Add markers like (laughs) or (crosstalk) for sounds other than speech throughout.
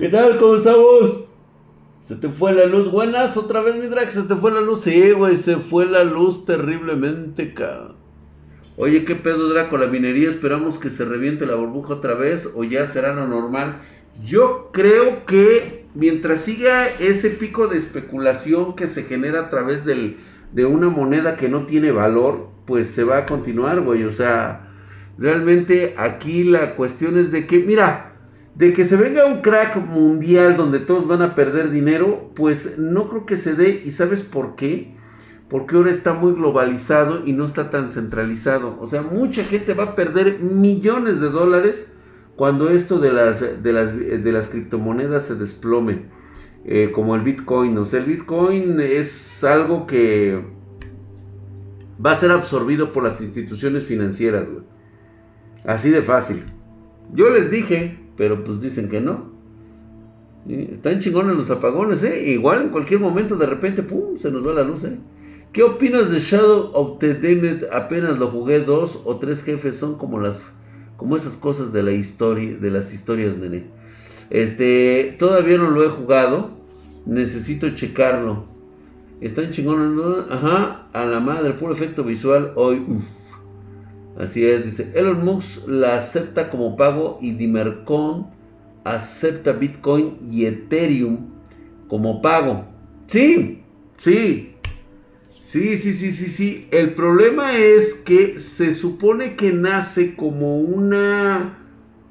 ¿Qué tal? ¿Cómo estamos? ¿Se te fue la luz? Buenas, otra vez mi drag, se te fue la luz. Sí, güey, se fue la luz terriblemente, cabrón. Oye, ¿qué pedo, Draco? La minería, esperamos que se reviente la burbuja otra vez o ya será lo normal. Yo creo que mientras siga ese pico de especulación que se genera a través del, de una moneda que no tiene valor, pues se va a continuar, güey. O sea, realmente aquí la cuestión es de que, mira, de que se venga un crack mundial donde todos van a perder dinero, pues no creo que se dé. ¿Y sabes por qué? Porque ahora está muy globalizado y no está tan centralizado. O sea, mucha gente va a perder millones de dólares cuando esto de las, de las, de las criptomonedas se desplome. Eh, como el Bitcoin. O sea, el Bitcoin es algo que va a ser absorbido por las instituciones financieras. Así de fácil. Yo les dije, pero pues dicen que no. Están chingones los apagones, ¿eh? Igual en cualquier momento de repente, ¡pum! Se nos va la luz, ¿eh? ¿Qué opinas de Shadow of the Damned? Apenas lo jugué, dos o tres jefes son como las... Como esas cosas de la historia, de las historias, nene. Este, todavía no lo he jugado. Necesito checarlo. Están chingones, ¿no? Ajá, a la madre, puro efecto visual hoy. Así es, dice, Elon Musk la acepta como pago y Dimercon acepta Bitcoin y Ethereum como pago. Sí, sí, sí, sí, sí, sí, sí. El problema es que se supone que nace como una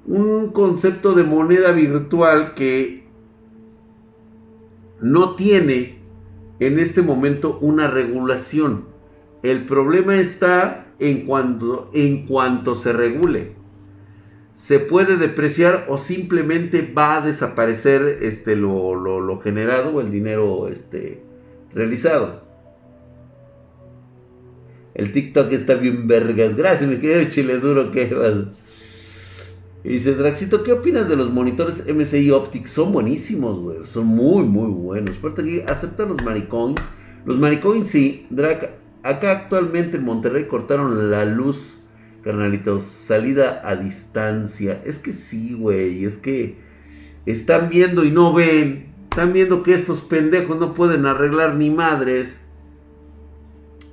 un concepto de moneda virtual que no tiene en este momento una regulación. El problema está en cuanto, en cuanto se regule. Se puede depreciar o simplemente va a desaparecer este, lo, lo, generado o el dinero este, realizado. El TikTok está bien vergas. Gracias, mi querido chile duro. ¿qué Y dice, Draxito, ¿qué opinas de los monitores MSI Optics? Son buenísimos, güey. Son muy, muy buenos. Aparte aceptan los maricoins. Los maricoins sí. Drac, Acá actualmente en Monterrey cortaron la luz, carnalitos. Salida a distancia. Es que sí, güey. Es que están viendo y no ven. Están viendo que estos pendejos no pueden arreglar ni madres.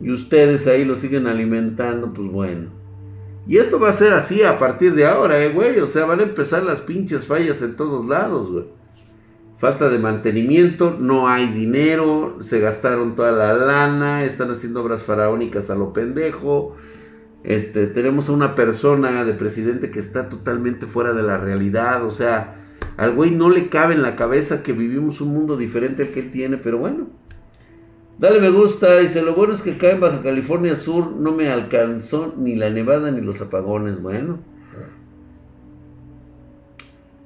Y ustedes ahí lo siguen alimentando, pues bueno. Y esto va a ser así a partir de ahora, eh, güey. O sea, van a empezar las pinches fallas en todos lados, güey falta de mantenimiento, no hay dinero, se gastaron toda la lana, están haciendo obras faraónicas a lo pendejo. Este, tenemos a una persona de presidente que está totalmente fuera de la realidad, o sea, al güey no le cabe en la cabeza que vivimos un mundo diferente al que él tiene, pero bueno. Dale me gusta, dice, lo bueno es que acá en Baja California Sur no me alcanzó ni la nevada ni los apagones, bueno.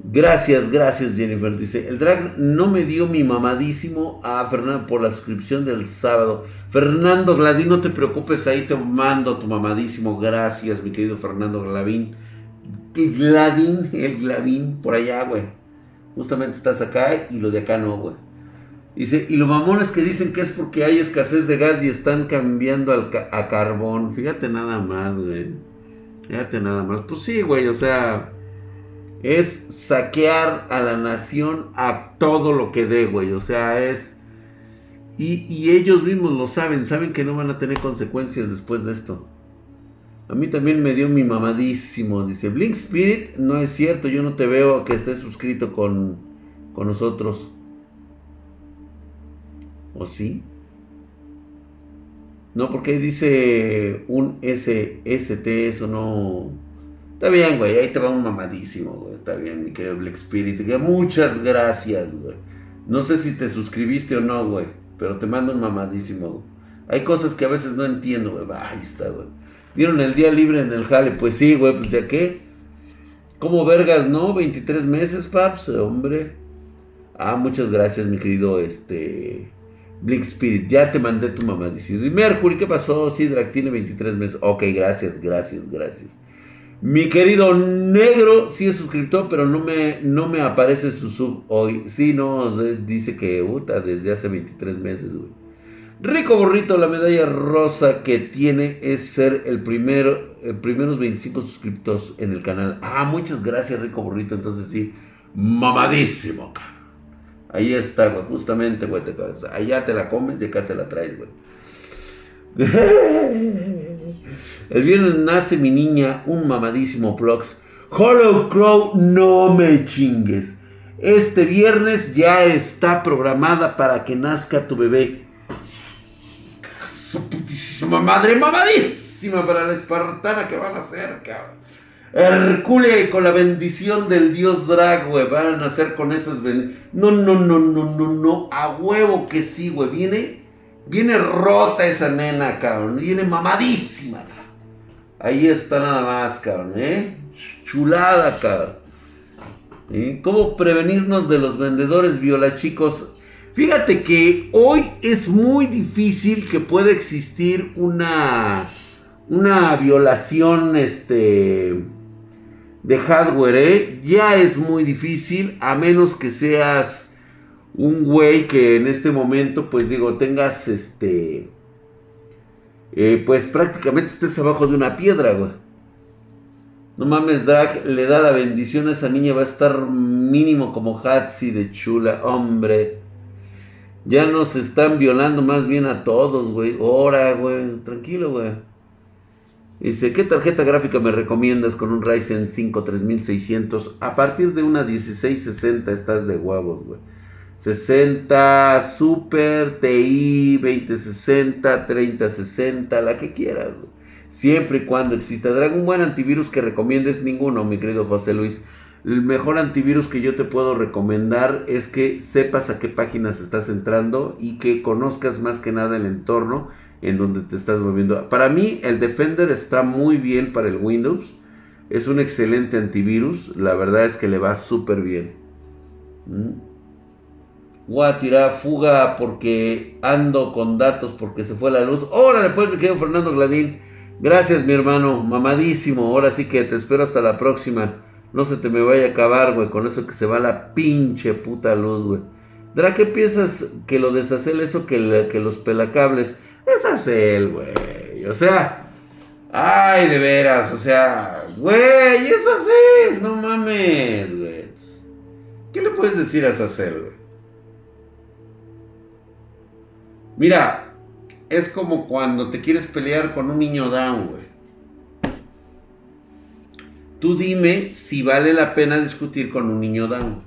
Gracias, gracias Jennifer. Dice, el drag no me dio mi mamadísimo a Fernando por la suscripción del sábado. Fernando Gladín, no te preocupes, ahí te mando tu mamadísimo. Gracias, mi querido Fernando Gladín. Gladín, el Gladín, por allá, güey. Justamente estás acá y lo de acá no, güey. Dice, y los mamones que dicen que es porque hay escasez de gas y están cambiando al a carbón. Fíjate nada más, güey. Fíjate nada más. Pues sí, güey, o sea es saquear a la nación a todo lo que dé, güey. O sea, es... Y, ellos mismos lo saben, saben que no van a tener consecuencias después de esto. A mí también me dio mi mamadísimo. Dice, Blink Spirit, no es cierto, yo no te veo que estés suscrito con, con nosotros. ¿O sí? No, porque dice un SST, eso no... Está bien, güey, ahí te va un mamadísimo, güey. Está bien, mi querido Black Spirit. Muchas gracias, güey. No sé si te suscribiste o no, güey. Pero te mando un mamadísimo. Hay cosas que a veces no entiendo, güey. Ahí está, güey. Dieron el día libre en el jale. Pues sí, güey, pues ya qué. ¿Cómo vergas, no? 23 meses, paps, hombre. Ah, muchas gracias, mi querido, este... Blink Spirit, ya te mandé tu mamadísimo. Y Mercury, ¿qué pasó? Sí, Drag tiene 23 meses. Ok, gracias, gracias, gracias. Mi querido negro sí es suscriptor, pero no me, no me aparece su sub hoy. Sí, no, dice que uta, desde hace 23 meses, güey. Rico Burrito, la medalla rosa que tiene es ser el primero, el primeros 25 suscriptos en el canal. Ah, muchas gracias, Rico Burrito. Entonces sí, mamadísimo, cabrón. Ahí está, güey, justamente, güey. allá te la comes y acá te la traes, güey. (laughs) El viernes nace mi niña, un mamadísimo Prox. Hollow Crow, no me chingues. Este viernes ya está programada para que nazca tu bebé. Su putísima madre, mamadísima para la espartana que van a hacer, cabrón. Hercule con la bendición del dios Drag, güey. Van a nacer con esas bendiciones. No, no, no, no, no, no. A huevo que sí, güey. Viene, viene rota esa nena, cabrón. Viene mamadísima, cabrón. Ahí está nada más, cabrón, ¿eh? Chulada, cabrón. ¿Cómo prevenirnos de los vendedores viola, chicos? Fíjate que hoy es muy difícil que pueda existir una, una violación, este de hardware, ¿eh? ya es muy difícil, a menos que seas un güey que en este momento, pues digo, tengas este, eh, pues prácticamente estés abajo de una piedra, güey. No mames, Drag, le da la bendición a esa niña, va a estar mínimo como Hatsi de chula, hombre. Ya nos están violando más bien a todos, güey. Ora, güey, tranquilo, güey. Dice, ¿qué tarjeta gráfica me recomiendas con un Ryzen 5 3600? A partir de una 1660 estás de huevos, güey. 60 Super TI 2060 3060, la que quieras. Siempre y cuando exista. un buen antivirus que recomiendes ninguno, mi querido José Luis. El mejor antivirus que yo te puedo recomendar es que sepas a qué páginas estás entrando y que conozcas más que nada el entorno en donde te estás moviendo. Para mí el Defender está muy bien para el Windows. Es un excelente antivirus. La verdad es que le va súper bien. ¿Mm? Tirar fuga porque ando con datos porque se fue la luz. Órale, pues me quedo Fernando Gladín. Gracias, mi hermano. Mamadísimo. Ahora sí que te espero hasta la próxima. No se te me vaya a acabar, güey. Con eso que se va la pinche puta luz, güey. Dra, ¿qué piensas que lo deshacer eso que, que los pelacables? Es Acel, güey. O sea, ay, de veras, o sea, güey, es Acel, no mames, güey. ¿Qué le puedes decir a Acel, güey? Mira, es como cuando te quieres pelear con un niño down, güey. Tú dime si vale la pena discutir con un niño down.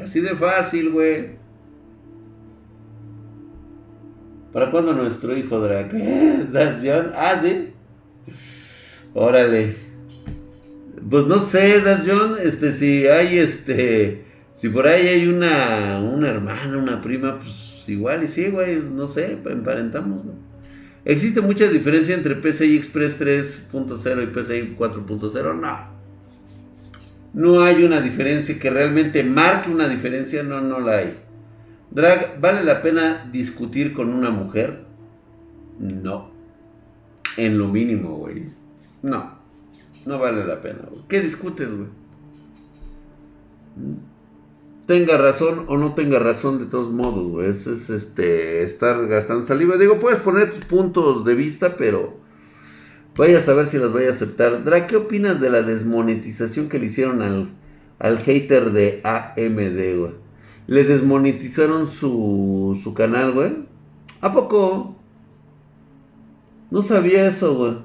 Así de fácil, güey. ¿Para cuándo nuestro hijo Drac? ¿Das John? Ah, sí. Órale. Pues no sé, Das John, este, si hay este. Si por ahí hay una, una hermana, una prima, pues igual y sí, güey, no sé, emparentamos, ¿no? ¿Existe mucha diferencia entre PCI Express 3.0 y PCI 4.0? No. No hay una diferencia que realmente marque una diferencia, no, no la hay. Drag, ¿vale la pena discutir con una mujer? No. En lo mínimo, güey. No. No vale la pena, güey. ¿Qué discutes, güey? Tenga razón o no tenga razón de todos modos, güey. Es, es este estar gastando saliva. Digo, puedes poner tus puntos de vista, pero Vaya a saber si las voy a aceptar. Dra, ¿qué opinas de la desmonetización que le hicieron al, al hater de AMD, güey? Le desmonetizaron su, su canal, güey. ¿A poco? No sabía eso, güey.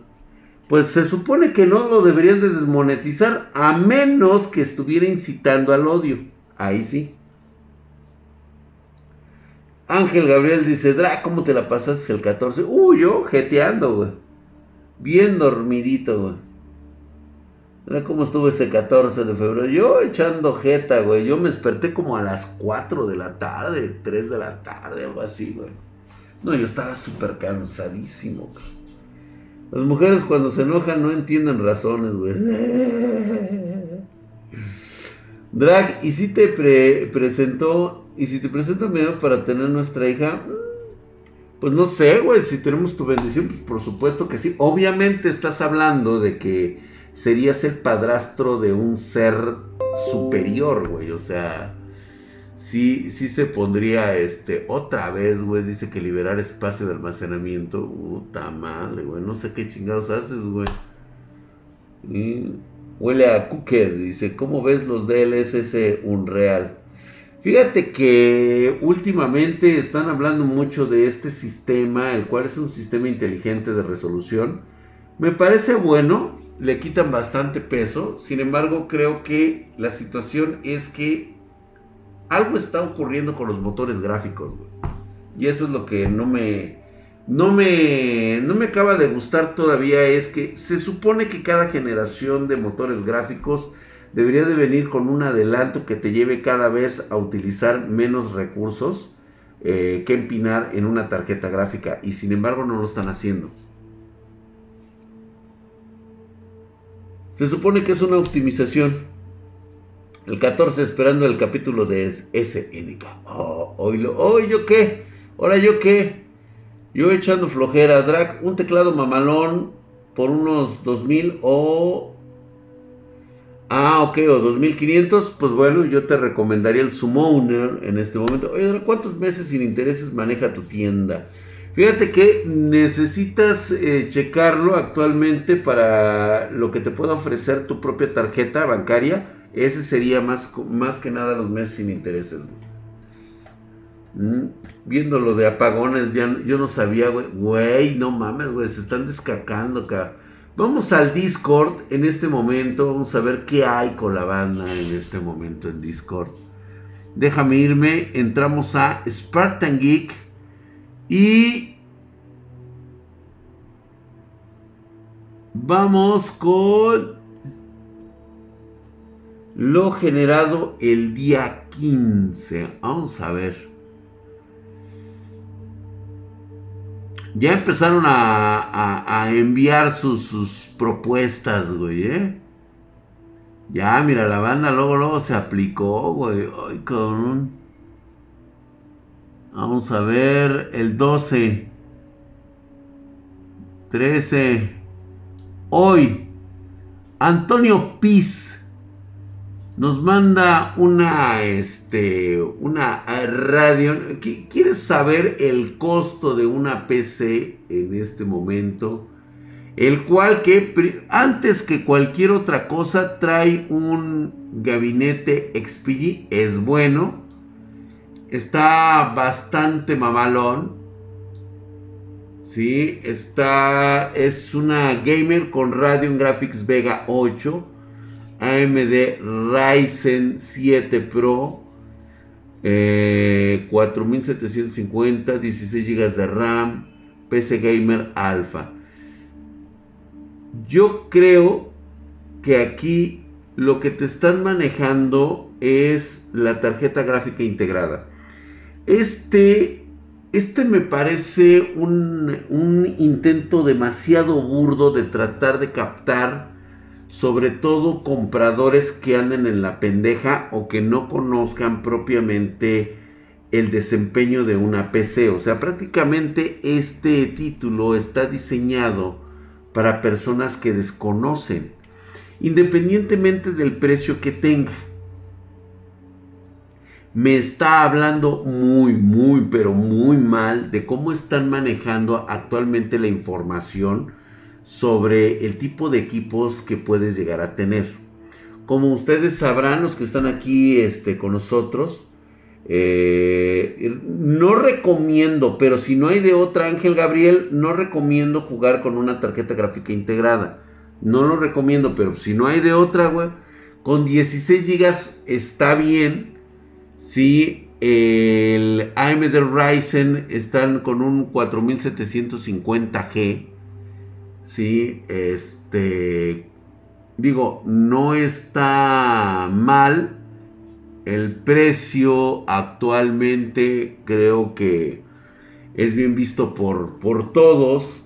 Pues se supone que no lo deberían de desmonetizar a menos que estuviera incitando al odio. Ahí sí. Ángel Gabriel dice, Dra, ¿cómo te la pasaste el 14? Uy, yo jeteando, güey. Bien dormidito, güey. Mira cómo estuvo ese 14 de febrero. Yo echando jeta, güey. Yo me desperté como a las 4 de la tarde, 3 de la tarde, algo así, güey. No, yo estaba súper cansadísimo. Las mujeres cuando se enojan no entienden razones, güey. (laughs) Drag, ¿y si te presentó, y si te presenta medio para tener nuestra hija? Pues no sé, güey, si tenemos tu bendición, pues por supuesto que sí. Obviamente estás hablando de que serías el padrastro de un ser superior, güey. O sea, sí, sí se pondría este, otra vez, güey, dice que liberar espacio de almacenamiento. Puta madre, güey, no sé qué chingados haces, güey. Huele a Cooked, dice, ¿cómo ves los DLSS Unreal? Fíjate que últimamente están hablando mucho de este sistema, el cual es un sistema inteligente de resolución. Me parece bueno, le quitan bastante peso, sin embargo creo que la situación es que algo está ocurriendo con los motores gráficos, Y eso es lo que no me, no me, no me acaba de gustar todavía, es que se supone que cada generación de motores gráficos debería de venir con un adelanto que te lleve cada vez a utilizar menos recursos eh, que empinar en una tarjeta gráfica y sin embargo no lo están haciendo. Se supone que es una optimización. El 14 esperando el capítulo de SNK. Oh, hoy, hoy yo qué. Ahora yo qué. Yo echando flojera. Drag, un teclado mamalón por unos 2000 o... Ah, ok, o 2500. Pues bueno, yo te recomendaría el Summoner en este momento. Oye, ¿cuántos meses sin intereses maneja tu tienda? Fíjate que necesitas eh, checarlo actualmente para lo que te pueda ofrecer tu propia tarjeta bancaria. Ese sería más, más que nada los meses sin intereses. Viendo lo de apagones, yo no sabía, güey. Güey, no mames, güey, se están descacando acá. Vamos al Discord en este momento. Vamos a ver qué hay con la banda en este momento en Discord. Déjame irme. Entramos a Spartan Geek. Y vamos con lo generado el día 15. Vamos a ver. Ya empezaron a, enviar sus, propuestas, güey, ¿eh? Ya, mira, la banda luego, luego se aplicó, güey. Ay, cabrón. Vamos a ver el 12. 13. Hoy, Antonio Piz nos manda una, este, una radio. ¿Quieres saber el costo de una PC en este momento? El cual que antes que cualquier otra cosa trae un gabinete XPG. Es bueno Está bastante mamalón. Sí, está. Es una gamer con Radeon Graphics Vega 8. AMD Ryzen 7 Pro. 4750, eh, 16 GB de RAM. PC Gamer Alpha. Yo creo que aquí lo que te están manejando es la tarjeta gráfica integrada. Este, este me parece un, intento demasiado burdo de tratar de captar sobre todo compradores que anden en la pendeja o que no conozcan propiamente el desempeño de una PC. O sea, prácticamente este título está diseñado para personas que desconocen, independientemente del precio que tenga me está hablando muy, muy, pero muy mal de cómo están manejando actualmente la información sobre el tipo de equipos que puedes llegar a tener. Como ustedes sabrán, los que están aquí este, con nosotros, eh, no recomiendo, pero si no hay de otra, Ángel Gabriel, no recomiendo jugar con una tarjeta gráfica integrada. No lo recomiendo, pero si no hay de otra, con 16 GB está bien Sí, el AMD Ryzen están con un 4750G. Sí, este. Digo, no está mal. El precio actualmente creo que es bien visto por, por todos.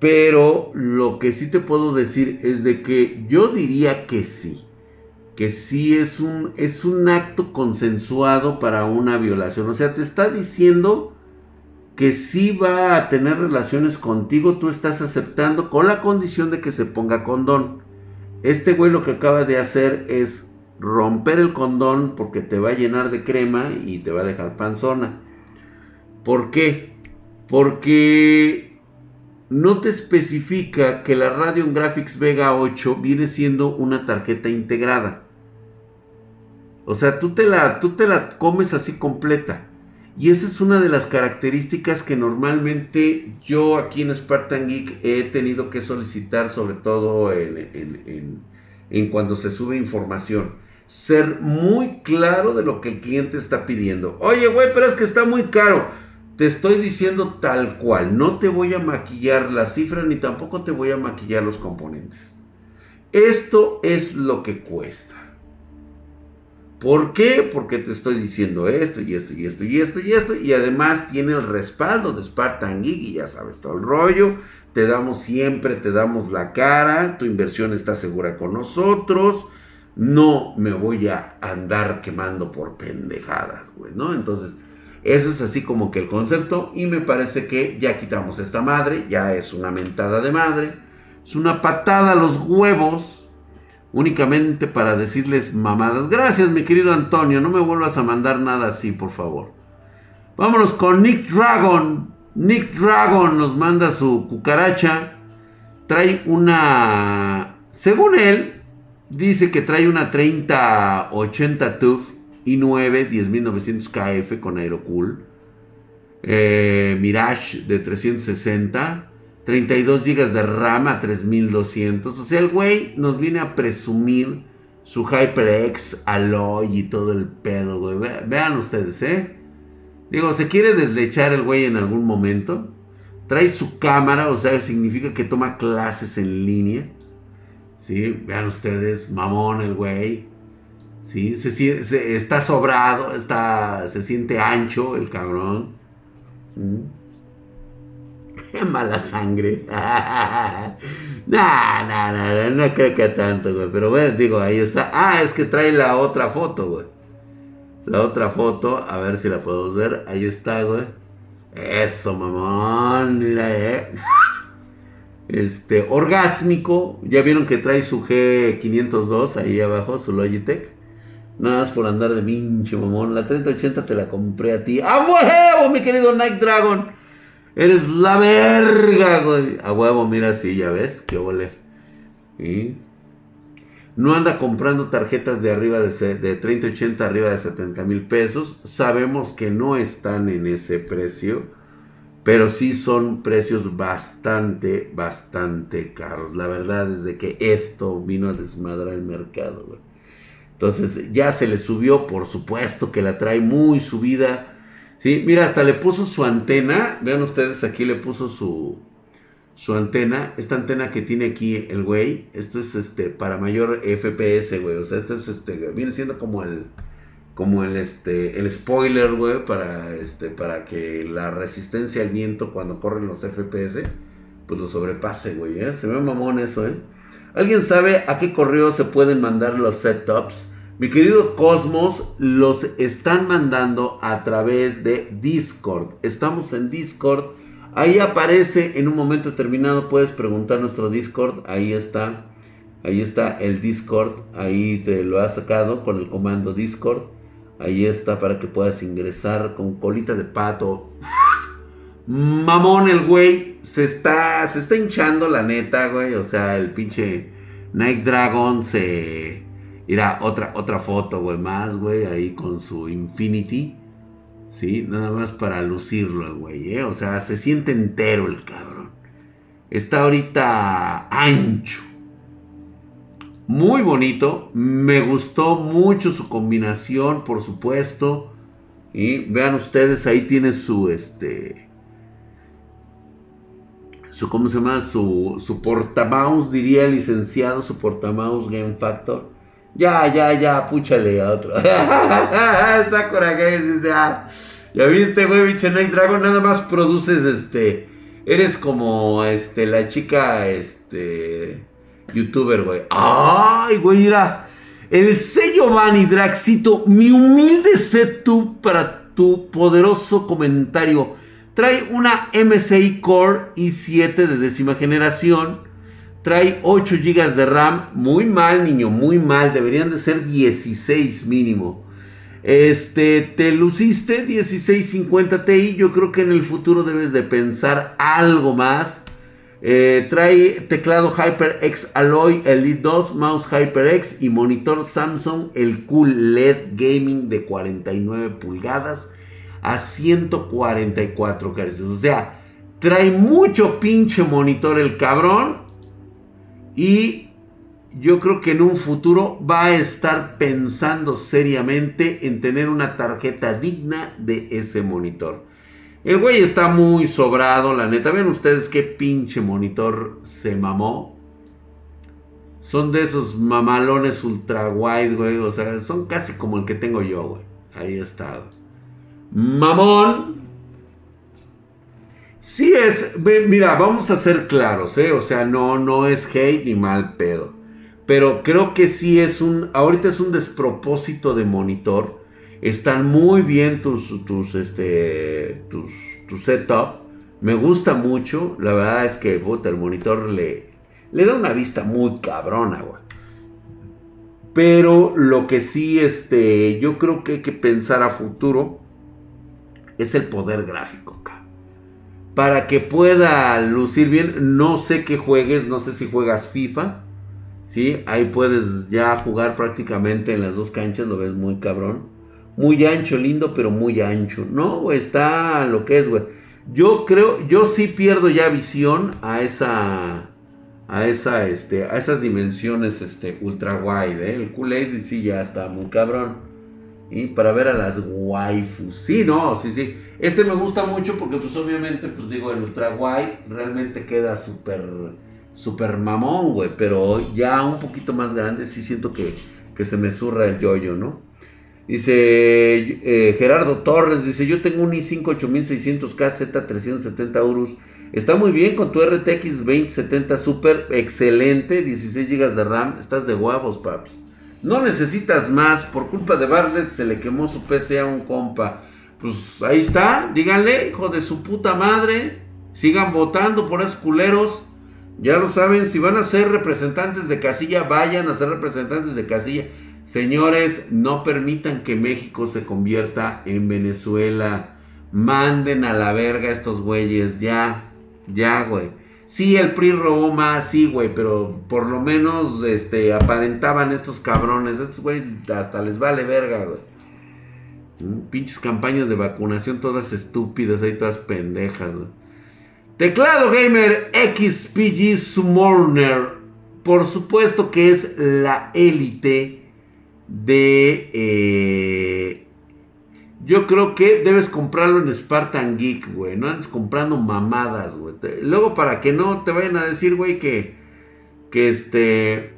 Pero lo que sí te puedo decir es de que yo diría que sí que sí es un, es un acto consensuado para una violación. O sea, te está diciendo que sí va a tener relaciones contigo, tú estás aceptando con la condición de que se ponga condón. Este güey lo que acaba de hacer es romper el condón porque te va a llenar de crema y te va a dejar panzona. ¿Por qué? Porque no te especifica que la Radeon Graphics Vega 8 viene siendo una tarjeta integrada. O sea, tú te la, tú te la comes así completa. Y esa es una de las características que normalmente yo aquí en Spartan Geek he tenido que solicitar, sobre todo en, cuando se sube información. Ser muy claro de lo que el cliente está pidiendo. Oye, güey, pero es que está muy caro. Te estoy diciendo tal cual. No te voy a maquillar la cifra ni tampoco te voy a maquillar los componentes. Esto es lo que cuesta. ¿Por qué? Porque te estoy diciendo esto y esto y esto y esto y esto. Y además tiene el respaldo de Spartan Geek ya sabes todo el rollo. Te damos siempre, te damos la cara. Tu inversión está segura con nosotros. No me voy a andar quemando por pendejadas, güey, ¿no? Entonces, eso es así como que el concepto. Y me parece que ya quitamos esta madre. Ya es una mentada de madre. Es una patada a los huevos únicamente para decirles mamadas. Gracias, mi querido Antonio. No me vuelvas a mandar nada así, por favor. Vámonos con Nick Dragon. Nick Dragon nos manda su cucaracha. Trae una. Según él, dice que trae una 3080 TUF i9 10900 KF con Aerocool. Eh, Mirage de 360. 32 GB de RAM a 3200. O sea, el güey nos viene a presumir su HyperX Alloy y todo el pedo, güey. Vean ustedes, ¿eh? Digo, se quiere deslechar el güey en algún momento. Trae su cámara, o sea, significa que toma clases en línea. ¿Sí? Vean ustedes, mamón el güey. ¿Sí? Se, está sobrado, está, se siente ancho el cabrón. ¿Mm? (laughs) mala sangre. (laughs) nah, nah, nah, no creo que tanto, güey. Pero bueno, digo, ahí está. Ah, es que trae la otra foto, güey. La otra foto, a ver si la podemos ver. Ahí está, güey. Eso, mamón. Mira, eh. (laughs) Este, orgásmico. Ya vieron que trae su G502 ahí abajo, su Logitech. Nada más por andar de pinche mamón. La 3080 te la compré a ti. ¡A huevo, mi querido Night Dragon! Eres la verga, güey. A huevo, mira, sí, ya ves, qué ole. ¿Y? No anda comprando tarjetas de arriba de, de 30, 80, arriba de 70 mil pesos. Sabemos que no están en ese precio. Pero sí son precios bastante, bastante caros. La verdad es que esto vino a desmadrar el mercado, güey. Entonces ya se le subió, por supuesto que la trae muy subida Sí, mira, hasta le puso su antena. Vean ustedes, aquí le puso su, su antena. Esta antena que tiene aquí el güey. Esto es este para mayor FPS, güey. O sea, este es este. Viene siendo como el. Como el este. El spoiler, güey. Para este. Para que la resistencia al viento cuando corren los FPS. Pues lo sobrepase, güey. ¿eh? Se ve mamón eso, eh. ¿Alguien sabe a qué correo se pueden mandar los setups? Mi querido Cosmos, los están mandando a través de Discord. Estamos en Discord. Ahí aparece en un momento determinado. Puedes preguntar nuestro Discord. Ahí está. Ahí está el Discord. Ahí te lo ha sacado con el comando Discord. Ahí está para que puedas ingresar con colita de pato. Mamón el güey. Se está, se está hinchando la neta, güey. O sea, el pinche Night Dragon se Mira, otra, otra foto, güey, más, güey, ahí con su Infinity. ¿Sí? Nada más para lucirlo, güey, ¿eh? O sea, se siente entero el cabrón. Está ahorita ancho. Muy bonito. Me gustó mucho su combinación, por supuesto. Y vean ustedes, ahí tiene su, este... Su, ¿cómo se llama? Su, su diría el licenciado, su portamouse Game Factor. Ya, ya, ya, púchale a otro. (laughs) Sakura Games dice, ah, ya viste, güey, bicho Night Dragon, nada más produces, este, eres como, este, la chica, este, youtuber, güey. Ay, güey, mira, el sello Vanny Draxito, mi humilde setup para tu poderoso comentario. Trae una MSI Core i7 de décima generación Trae 8 GB de RAM. Muy mal, niño, muy mal. Deberían de ser 16 mínimo. Este, te luciste 1650 Ti. Yo creo que en el futuro debes de pensar algo más. Eh, trae teclado HyperX Alloy Elite 2, mouse HyperX y monitor Samsung el Cool LED Gaming de 49 pulgadas a 144 Hz. O sea, trae mucho pinche monitor el cabrón y yo creo que en un futuro va a estar pensando seriamente en tener una tarjeta digna de ese monitor. El güey está muy sobrado, la neta. Ven ustedes qué pinche monitor se mamó. Son de esos mamalones ultra wide, güey. O sea, son casi como el que tengo yo, güey. Ahí está. Mamón. Sí es, mira, vamos a ser claros, ¿eh? O sea, no, no es hate ni mal pedo. Pero creo que sí es un, ahorita es un despropósito de monitor están muy bien tus, tus, este, tus, tu setup. Me gusta mucho. La verdad es que el monitor le, le da una vista muy cabrona, güey. Pero lo que sí, este, yo creo que hay que pensar a futuro es el poder gráfico, Para que pueda lucir bien, no sé qué juegues, no sé si juegas FIFA. ¿sí? Ahí puedes ya jugar prácticamente en las dos canchas, lo ves muy cabrón. Muy ancho, lindo, pero muy ancho. No, está lo que es, güey. Yo creo, yo sí pierdo ya visión a esa, a esa, este, a esas dimensiones, este, ultra wide, ¿eh? El Kool-Aid sí ya está muy cabrón. Y para ver a las waifus. Sí, no, sí, sí. Este me gusta mucho porque, pues, obviamente, pues, digo, el ultra wide realmente queda súper, súper mamón, güey. Pero ya un poquito más grande sí siento que, que se me zurra el yoyo, ¿no? Dice eh, Gerardo Torres, dice, yo tengo un i5 8600K Z370 euros. Está muy bien con tu RTX 2070 Super, excelente, 16 GB de RAM, estás de guavos, papi. No necesitas más, por culpa de Bardet se le quemó su PC a un compa. Pues ahí está, díganle, hijo de su puta madre, sigan votando por esos culeros. Ya lo saben, si van a ser representantes de casilla, vayan a ser representantes de casilla. Señores, no permitan que México se convierta en Venezuela. Manden a la verga a estos güeyes. Ya, ya, güey. Sí, el PRI robó más, sí, güey, pero por lo menos este, aparentaban estos cabrones. Estos güeyes hasta les vale verga, güey. Mm, pinches campañas de vacunación todas estúpidas, ahí todas pendejas, güey. Teclado Gamer XPG Summoner. Por supuesto que es la élite de... Eh, yo creo que debes comprarlo en Spartan Geek, güey. No andes comprando mamadas, güey. Luego para que no te vayan a decir, güey, que... Que este...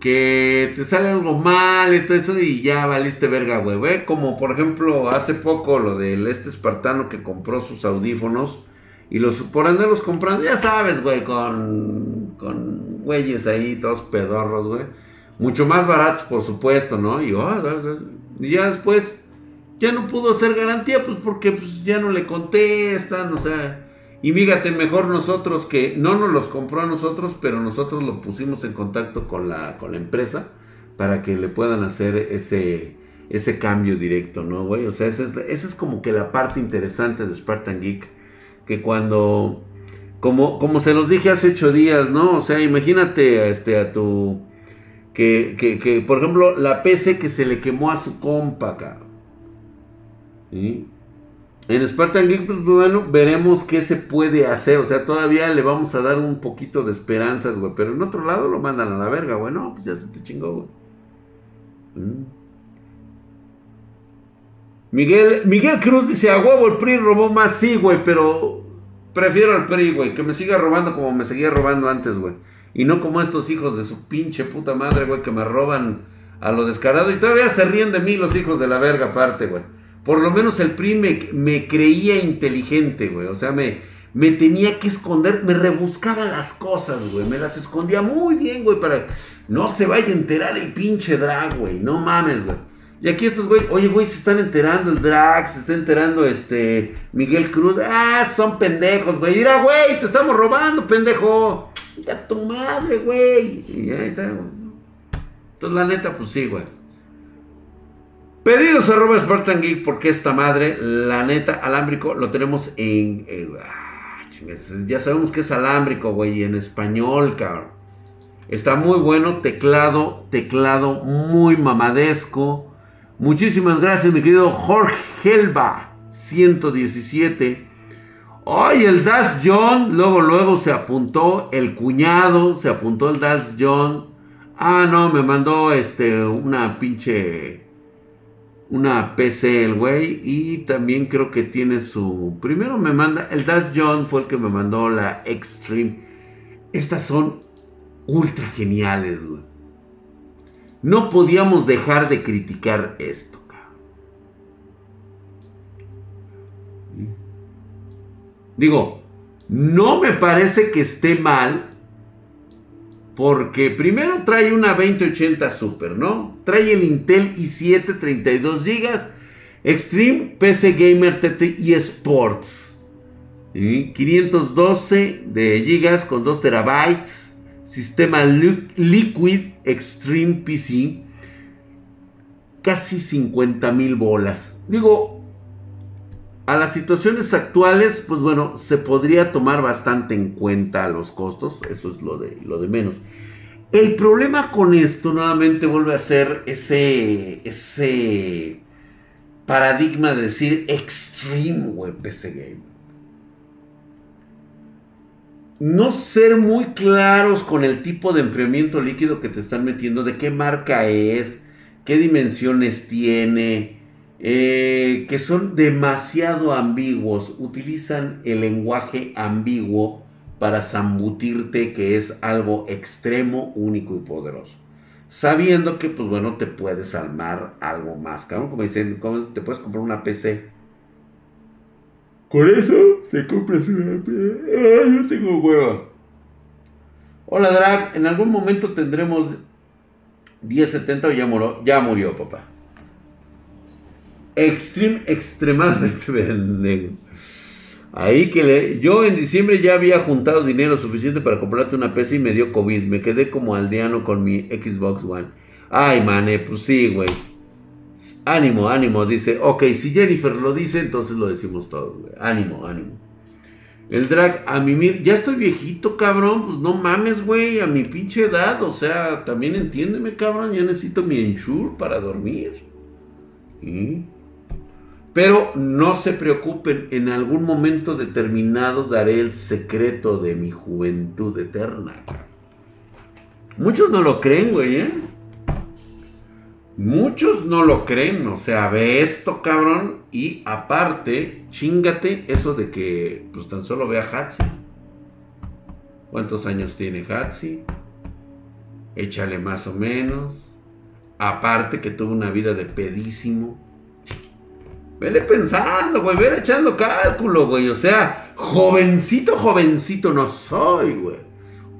Que te sale algo mal y todo eso y ya valiste verga, güey. Como por ejemplo hace poco lo del este espartano que compró sus audífonos y los por andarlos comprando, ya sabes, güey, con, con güeyes ahí, todos pedorros, güey. Mucho más baratos, por supuesto, ¿no? Y, oh, y ya después, ya no pudo ser garantía, pues porque pues, ya no le contestan, o sea. Y fíjate, mejor nosotros que no nos los compró a nosotros, pero nosotros lo pusimos en contacto con la, con la empresa para que le puedan hacer ese, ese cambio directo, ¿no, güey? O sea, esa es, esa es como que la parte interesante de Spartan Geek que cuando, como, como se los dije hace ocho días, ¿no? O sea, imagínate este, a tu, que, que, que, por ejemplo, la PC que se le quemó a su compa, cabrón. En Spartan Geek, pues bueno, veremos qué se puede hacer. O sea, todavía le vamos a dar un poquito de esperanzas, güey. Pero en otro lado lo mandan a la verga, güey. No, pues ya se te chingó, güey. Miguel, Miguel Cruz dice, a huevo el PRI robó más, sí, güey, pero prefiero al PRI, güey, que me siga robando como me seguía robando antes, güey. Y no como estos hijos de su pinche puta madre, güey, que me roban a lo descarado. Y todavía se ríen de mí los hijos de la verga aparte, güey. Por lo menos el PRI me, me creía inteligente, güey. O sea, me, me tenía que esconder, me rebuscaba las cosas, güey. Me las escondía muy bien, güey, para no se vaya a enterar el pinche drag, güey. No mames, güey. Y aquí estos güey, oye, güey, se están enterando el drag, se está enterando este Miguel Cruz. Ah, son pendejos, güey. Mira, güey, te estamos robando, pendejo. Ya tu madre, güey. Y ahí está, güey. Entonces, la neta, pues sí, güey. Pedidos arroba Spartan Geek, porque esta madre, la neta, alámbrico, lo tenemos en. ah, ya sabemos que es alámbrico, güey, en español, cabrón. Está muy bueno, teclado, teclado muy mamadesco. Muchísimas gracias, mi querido Jorge Helba, 117. Ay, el Dash John, luego, luego se apuntó el cuñado, se apuntó el Dash John. Ah, no, me mandó este, una pinche, una PC el güey. Y también creo que tiene su, primero me manda, el Dash John fue el que me mandó la Extreme. Estas son ultra geniales, güey. No podíamos dejar de criticar esto. Digo, no me parece que esté mal. Porque primero trae una 2080 Super, ¿no? Trae el Intel i7 32 GB. Extreme PC Gamer TT y Sports. 512 de gigas con 2 terabytes. Sistema Liquid Extreme PC. Casi 50 mil bolas. Digo, a las situaciones actuales, pues bueno, se podría tomar bastante en cuenta los costos, eso es lo de, lo de menos. El problema con esto nuevamente vuelve a ser ese, ese paradigma de decir extreme web PC game. No ser muy claros con el tipo de enfriamiento líquido que te están metiendo, de qué marca es, qué dimensiones tiene, eh, que son demasiado ambiguos, utilizan el lenguaje ambiguo para zambutirte que es algo extremo, único y poderoso. Sabiendo que, pues bueno, te puedes armar algo más, cabrón. Como dicen, te puedes comprar una PC. Con eso se una PC. Ay, yo tengo hueva. Hola, Drag. En algún momento tendremos 1070 o ya murió, ya murió, papá. Extreme, extremadamente (laughs) pendejo. Ahí que le. Yo en diciembre ya había juntado dinero suficiente para comprarte una PC y me dio COVID. Me quedé como aldeano con mi Xbox One. Ay, mané, pues sí, güey. Ánimo, ánimo, dice. Ok, si Jennifer lo dice, entonces lo decimos todos, güey. Ánimo, ánimo. El drag, a mimir, ya estoy viejito, cabrón. Pues no mames, güey, a mi pinche edad. O sea, también entiéndeme, cabrón. Ya necesito mi insure para dormir. Pero no se preocupen, en algún momento determinado daré el secreto de mi juventud eterna. Muchos no lo creen, güey, ¿eh? Muchos no lo creen, o sea, ve esto, cabrón, y aparte, chingate eso de que, pues tan solo vea Hatsi. ¿Cuántos años tiene Hatsi? Échale más o menos. Aparte que tuvo una vida de pedísimo. Vele pensando, güey, vele echando cálculo, güey. O sea, jovencito, jovencito no soy, güey.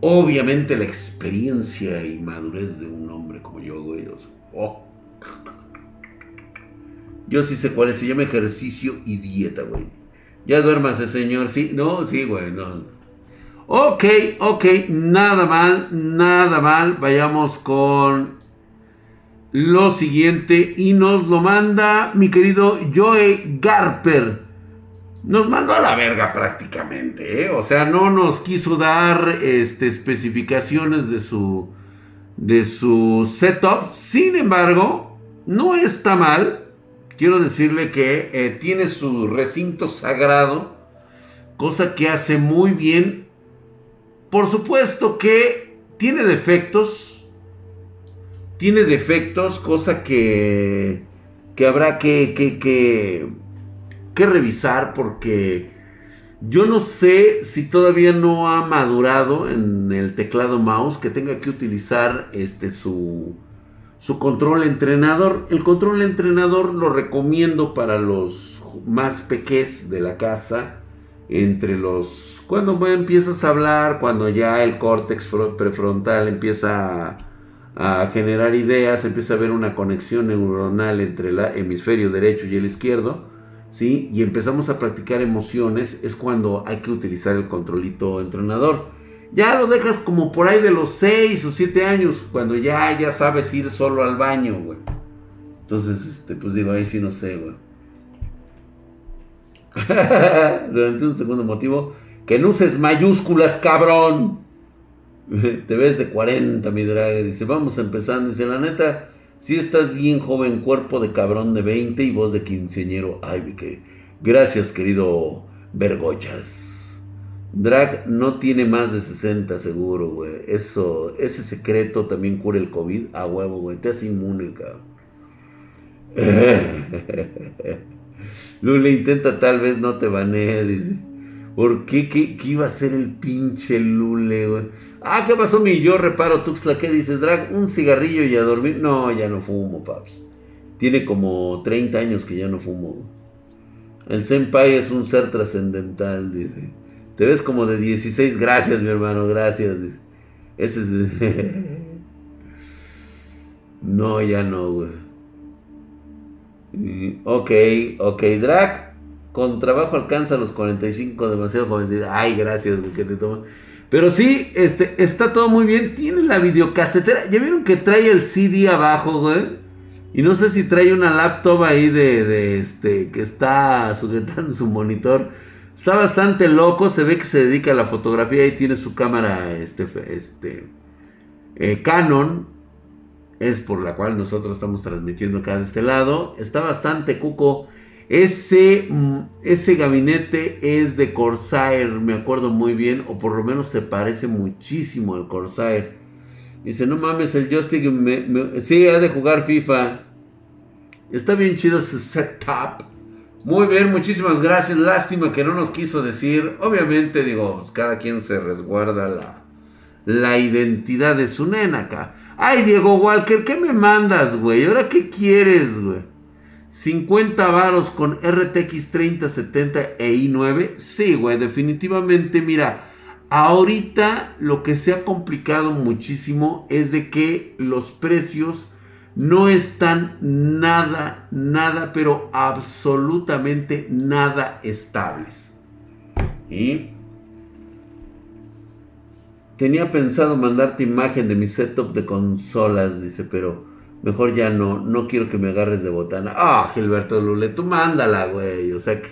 Obviamente la experiencia y madurez de un hombre como yo, güey. oh. Yo sí sé cuál es, se llama ejercicio y dieta, güey. Ya duérmase, señor. Sí, no, sí, güey, no. Ok, ok, nada mal, nada mal. Vayamos con lo siguiente y nos lo manda mi querido Joe Garper. Nos mandó a la verga prácticamente, ¿eh? o sea, no nos quiso dar este, especificaciones de su, de su setup. Sin embargo, no está mal. Quiero decirle que eh, tiene su recinto sagrado, cosa que hace muy bien. Por supuesto que tiene defectos, tiene defectos, cosa que, que habrá que, que, que, revisar porque yo no sé si todavía no ha madurado en el teclado mouse que tenga que utilizar este su, su control entrenador. El control entrenador lo recomiendo para los más pequeños de la casa. Entre los... Cuando empiezas a hablar, cuando ya el córtex prefrontal empieza a a generar ideas, empieza a haber una conexión neuronal entre el hemisferio derecho y el izquierdo, ¿sí? Y empezamos a practicar emociones, es cuando hay que utilizar el controlito entrenador. Ya lo dejas como por ahí de los 6 o 7 años, cuando ya, ya sabes ir solo al baño, güey. Entonces, este, pues digo, ahí sí no sé, güey. (laughs) Durante un segundo motivo, Que no uses mayúsculas, cabrón. (laughs) Te ves de 40, mi drag. Dice, vamos empezando. Dice, la neta, si estás bien joven, cuerpo de cabrón de 20 y voz de quinceañero. Ay, que. Gracias, querido Vergochas. Drag no tiene más de 60 seguro, güey. Eso, ese secreto también cura el COVID. A huevo, güey. Te hace inmune, cabrón. (laughs) Lule intenta tal vez no te banee, dice. ¿Por qué? ¿Qué, iba a ser el pinche Lule, güey? Ah, ¿qué pasó mi yo reparo Tuxtla? ¿Qué dices, Drag? ¿Un cigarrillo y a dormir? No, ya no fumo, paps. Tiene como 30 años que ya no fumo. El senpai es un ser trascendental, dice. Te ves como de 16. Gracias, mi hermano, gracias. Ese es... (laughs) no, ya no, güey. Ok, ok, Drag con trabajo alcanza los 45, demasiado joven. Ay, gracias, que te toman. Pero sí, este, está todo muy bien. Tiene la videocasetera. ¿Ya vieron que trae el CD abajo, güey? Y no sé si trae una laptop ahí de, de este, que está sujetando su monitor. Está bastante loco. Se ve que se dedica a la fotografía y tiene su cámara, este, este, eh, Canon. Es por la cual nosotros estamos transmitiendo acá de este lado. Está bastante cuco ese, mm, ese gabinete es de Corsair, me acuerdo muy bien, o por lo menos se parece muchísimo al Corsair. Dice, no mames, el joystick sí, ha de jugar FIFA. Está bien chido ese setup. Muy bien, muchísimas gracias. Lástima que no nos quiso decir. Obviamente, digo, pues, cada quien se resguarda la, la identidad de su nena acá. Ay, Diego Walker, ¿qué me mandas, güey? ¿Ahora qué quieres, güey? 50 varos con RTX 3070 e i9. Sí, güey, definitivamente, mira, ahorita lo que se ha complicado muchísimo es de que los precios no están nada, nada, pero absolutamente nada estables. Y tenía pensado mandarte imagen de mi setup de consolas, dice, pero Mejor ya no, no quiero que me agarres de botana. Ah, Gilberto Lule, tú mándala, güey. O sea,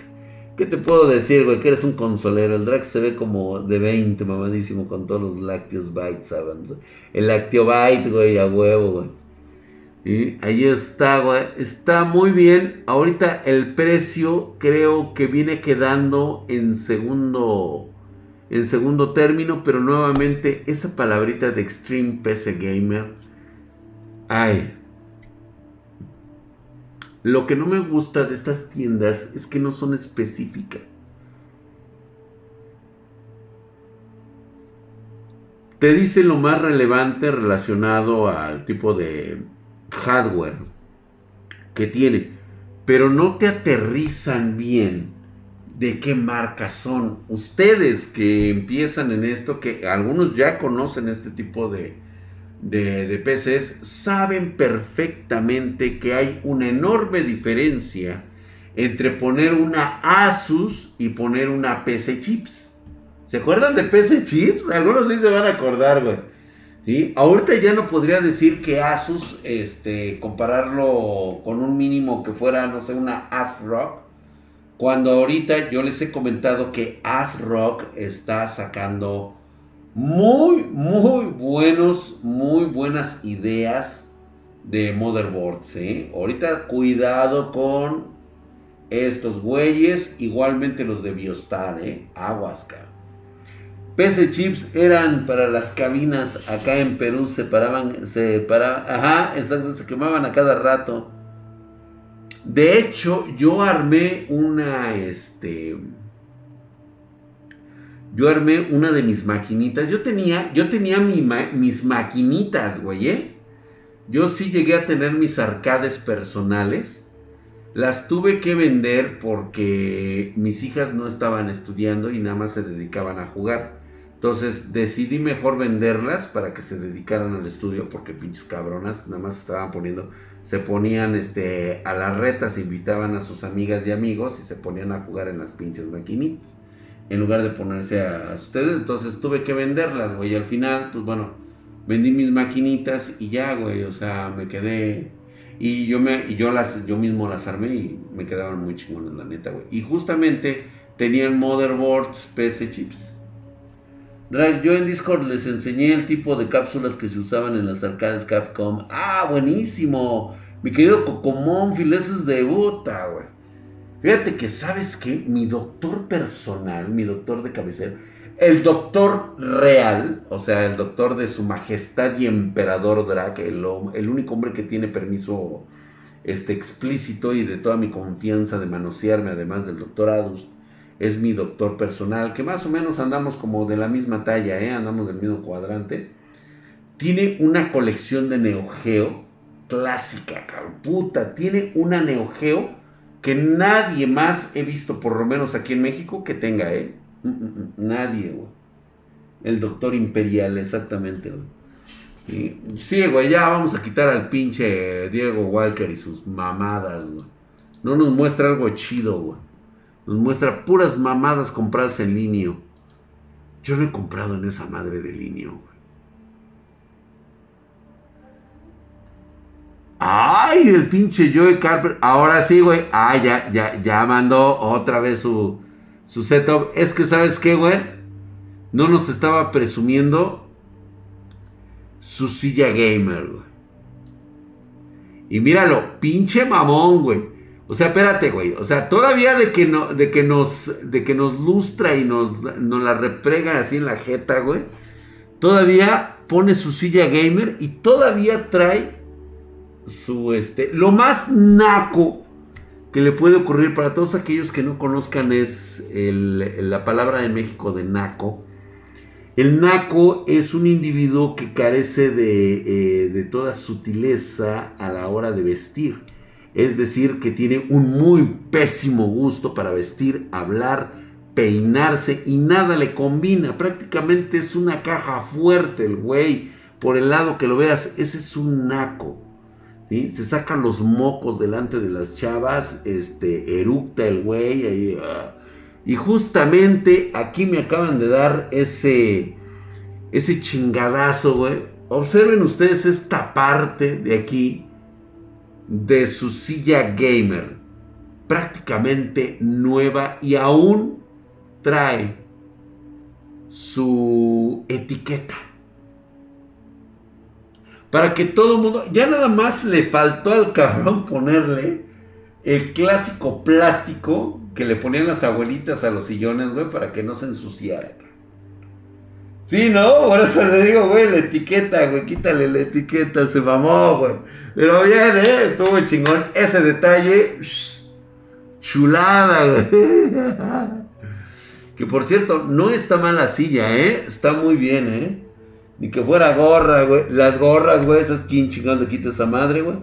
¿qué, te puedo decir, güey? Que eres un consolero. El Drax se ve como de 20, mamadísimo, con todos los lácteos bytes, ¿sabes? El lácteo byte, güey, a huevo, güey. Y ahí está, güey. Está muy bien. Ahorita el precio creo que viene quedando en segundo en segundo término, pero nuevamente esa palabrita de Extreme PC Gamer Ay. Lo que no me gusta de estas tiendas es que no son específicas. Te dice lo más relevante relacionado al tipo de hardware que tiene, pero no te aterrizan bien de qué marcas son. Ustedes que empiezan en esto, que algunos ya conocen este tipo de, de, PCs saben perfectamente que hay una enorme diferencia entre poner una Asus y poner una PC Chips. ¿Se acuerdan de PC Chips? Algunos sí se van a acordar, güey. ¿Sí? Ahorita ya no podría decir que Asus, este, compararlo con un mínimo que fuera, no sé, una ASRock. Cuando ahorita yo les he comentado que ASRock está sacando muy, muy buenos, muy buenas ideas de motherboards. ¿eh? Ahorita cuidado con estos güeyes, igualmente los de Biostar, ¿eh? Aguas, PC chips eran para las cabinas acá en Perú, se paraban, se paraban, ajá, se quemaban a cada rato. De hecho, yo armé una, este, yo armé una de mis maquinitas. Yo tenía, yo tenía mis maquinitas, güey, ¿eh? Yo sí llegué a tener mis arcades personales. Las tuve que vender porque mis hijas no estaban estudiando y nada más se dedicaban a jugar. Entonces decidí mejor venderlas para que se dedicaran al estudio porque pinches cabronas nada más estaban poniendo, se ponían este, a las retas, invitaban a sus amigas y amigos y se ponían a jugar en las pinches maquinitas en lugar de ponerse a ustedes. Entonces tuve que venderlas, güey. Al final, pues bueno, vendí mis maquinitas y ya, güey. O sea, me quedé. Y yo, me, y yo, las, yo mismo las armé y me quedaban muy chingones, la neta, güey. Y justamente tenían motherboards, PC chips. Yo en Discord les enseñé el tipo de cápsulas que se usaban en las arcades Capcom. Ah, buenísimo. Mi querido Cocomón, filesos de puta, güey. Fíjate que sabes que mi doctor personal, mi doctor de cabecera, el doctor real, o sea, el doctor de su majestad y emperador Drag, el, el único hombre que tiene permiso este, explícito y de toda mi confianza de manosearme, además del doctor Adus, es mi doctor personal, que más o menos andamos como de la misma talla, ¿eh? andamos del mismo cuadrante. Tiene una colección de Neo Geo clásica, puta, tiene una Neo Geo que nadie más he visto, por lo menos aquí en México, que tenga, ¿eh? Mm, mm, mm, nadie, güey. El doctor imperial, exactamente, güey. sí, güey, ya vamos a quitar al pinche Diego Walker y sus mamadas, güey. No nos muestra algo chido, güey. Nos muestra puras mamadas compradas en línea. Yo no he comprado en esa madre de línea. Ay, el pinche Joey Carper. Ahora sí, güey. Ah, ya, ya, ya mandó otra vez su, su setup. Es que, ¿sabes qué, güey? No nos estaba presumiendo su silla gamer, güey. Y míralo, pinche mamón, güey. O sea, espérate, güey. O sea, todavía de que, no, de que, nos, de que nos lustra y nos, nos la reprega así en la jeta, güey. Todavía pone su silla gamer y todavía trae su, este, lo más naco que le puede ocurrir para todos aquellos que no conozcan es la palabra en México de naco. El naco es un individuo que carece de, eh, de toda sutileza a la hora de vestir es decir, que tiene un muy pésimo gusto para vestir, hablar, peinarse y nada le combina. Prácticamente es una caja fuerte el güey. Por el lado que lo veas, ese es un naco. ¿sí? Se sacan los mocos delante de las chavas, este, eructa el güey. Ah. Y justamente aquí me acaban de dar ese, ese chingadazo, güey. Observen ustedes esta parte de aquí de su silla gamer, prácticamente nueva y aún trae su etiqueta. Para que todo el mundo, ya nada más le faltó al cabrón ponerle el clásico plástico que le ponían las abuelitas a los sillones, güey, para que no se ensuciara. Sí, no, por eso le digo, güey, la etiqueta, güey, quítale la etiqueta, se mamó, güey. Pero bien, eh, estuvo chingón. Ese detalle, chulada, güey. (laughs) Que por cierto, no está mal la silla, eh. Está muy bien, eh. Ni que fuera gorra, güey. Las gorras, güey, esas quién chingón le quita esa madre, güey.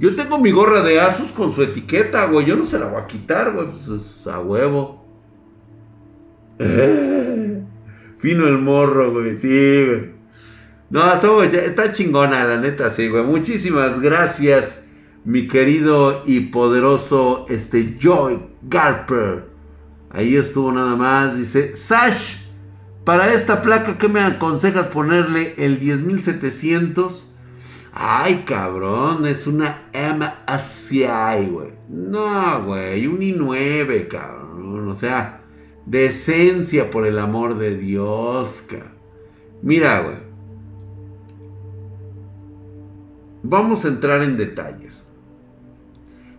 Yo tengo mi gorra de Asus con su etiqueta, güey. Yo no se la voy a quitar, güey. Pues es a huevo. Eh. (laughs) Fino el morro, güey. Sí, güey. No, está, está chingona, la neta, sí, güey. Muchísimas gracias, mi querido y poderoso este Joy Garper. Ahí estuvo nada más. Dice, Sash, para esta placa, ¿qué me aconsejas ponerle el 10700? Ay, cabrón, es una MSCI, güey. No, güey, un i9, cabrón. O sea, Decencia por el amor de Dios. Mira, güey. Vamos a entrar en detalles.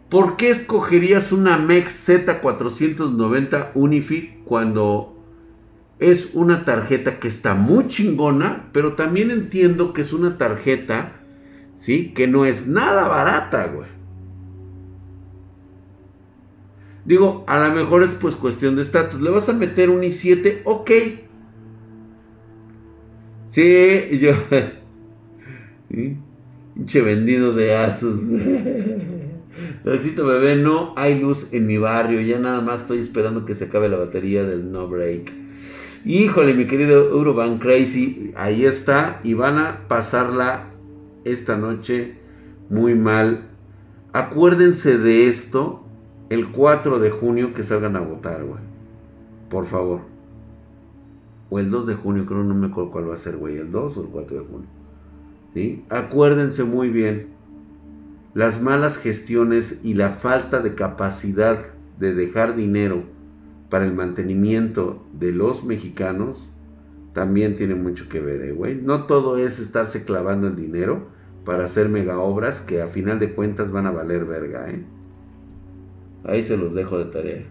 ¿Por qué escogerías una MEX Z490 Unific cuando es una tarjeta que está muy chingona, pero también entiendo que es una tarjeta, ¿sí? Que no es nada barata, güey. Digo, a lo mejor es pues cuestión de estatus. ¿Le vas a meter un i7? Ok. Sí, yo... (laughs) Pinche vendido de Asus. (laughs) Dalcito bebé, no hay luz en mi barrio. Ya nada más estoy esperando que se acabe la batería del no break. Híjole, mi querido Urban Crazy. Ahí está. Y van a pasarla esta noche muy mal. Acuérdense de esto el 4 de junio que salgan a votar, güey. Por favor. O el 2 de junio, creo, no me acuerdo cuál va a ser, güey. El 2 o el 4 de junio. ¿Sí? Acuérdense muy bien. Las malas gestiones y la falta de capacidad de dejar dinero para el mantenimiento de los mexicanos también tiene mucho que ver, eh, güey. no todo es estarse clavando el dinero para hacer mega obras que a final de cuentas van a valer verga, ¿eh? Ahí se los dejo de tarea.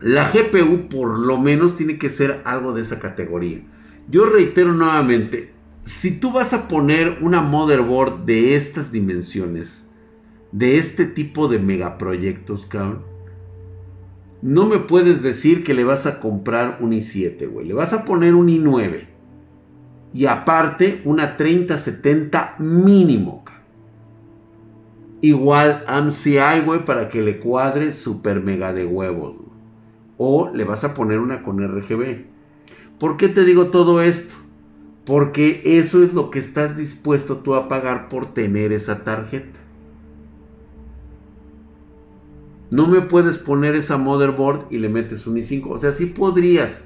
La GPU por lo menos tiene que ser algo de esa categoría. Yo reitero nuevamente, si tú vas a poner una motherboard de estas dimensiones, de este tipo de megaproyectos, cabrón, no me puedes decir que le vas a comprar un i7, güey. Le vas a poner un i9. Y aparte, una 3070 mínimo. Igual AMCI, güey, para que le cuadre super mega de huevos. O le vas a poner una con RGB. ¿Por qué te digo todo esto? Porque eso es lo que estás dispuesto tú a pagar por tener esa tarjeta. No me puedes poner esa motherboard y le metes un i5. O sea, sí podrías.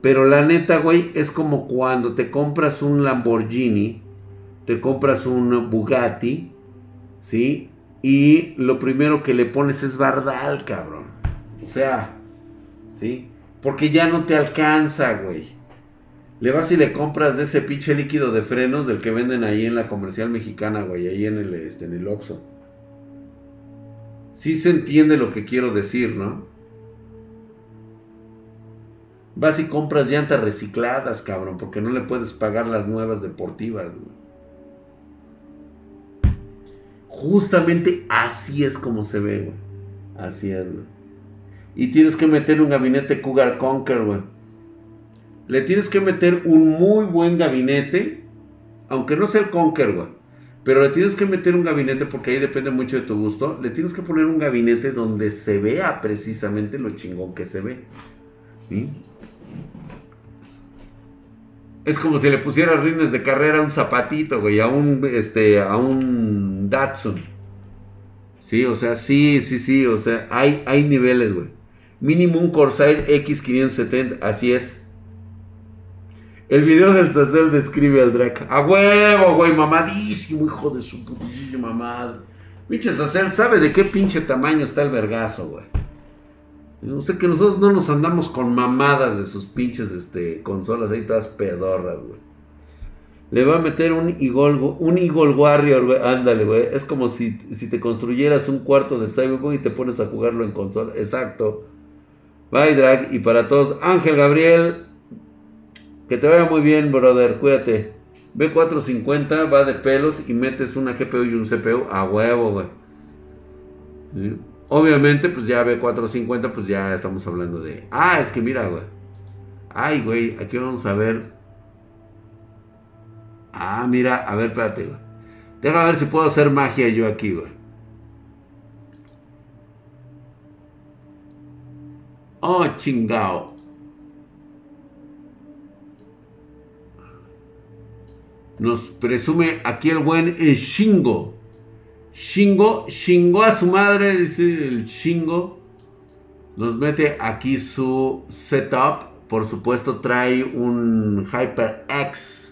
Pero la neta, güey, es como cuando te compras un Lamborghini, te compras un Bugatti, ¿sí? Y lo primero que le pones es bardal, cabrón. O sea, ¿sí? Porque ya no te alcanza, güey. Le vas y le compras de ese pinche líquido de frenos del que venden ahí en la comercial mexicana, güey, ahí en el, este, en el Oxxo. Sí se entiende lo que quiero decir, ¿no? Vas y compras llantas recicladas, cabrón, porque no le puedes pagar las nuevas deportivas. Güey. Justamente así es como se ve, güey. Así es, güey. Y tienes que meter un gabinete Cougar Conquer, güey. Le tienes que meter un muy buen gabinete, aunque no sea el Conquer, güey. Pero le tienes que meter un gabinete porque ahí depende mucho de tu gusto. Le tienes que poner un gabinete donde se vea precisamente lo chingón que se ve. Es como si le pusiera rines de carrera a un zapatito, güey, a un, este, a un Datsun. Sí, o sea, sí, sí, sí, o sea, hay, hay niveles, güey. Mínimo un Corsair X570, así es. El video del Sacel describe al Drake. A huevo, güey, mamadísimo, hijo de su putísima mamada. Pinche Sacel sabe de qué pinche tamaño está el vergazo, güey. No sé que nosotros no nos andamos con mamadas de sus pinches este, consolas ahí todas pedorras, güey. Le va a meter un Eagle, un Eagle Warrior, güey. Ándale, güey. Es como si, si te construyeras un cuarto de Cyberpunk y te pones a jugarlo en consola. Exacto. Bye, Drag. Y para todos, Ángel Gabriel, que te vaya muy bien, brother. Cuídate. B450 va de pelos y metes una GPU y un CPU a huevo, güey. Obviamente, pues ya B450, pues ya estamos hablando de. Ah, es que mira, güey. Ay, güey, aquí vamos a ver. Ah, mira, a ver, espérate, güey. Deja ver si puedo hacer magia yo aquí, güey. Oh, chingao. Nos presume aquí el buen Shingo. Shingo, Shingo a su madre, dice el Shingo. Nos mete aquí su setup. Por supuesto trae un HyperX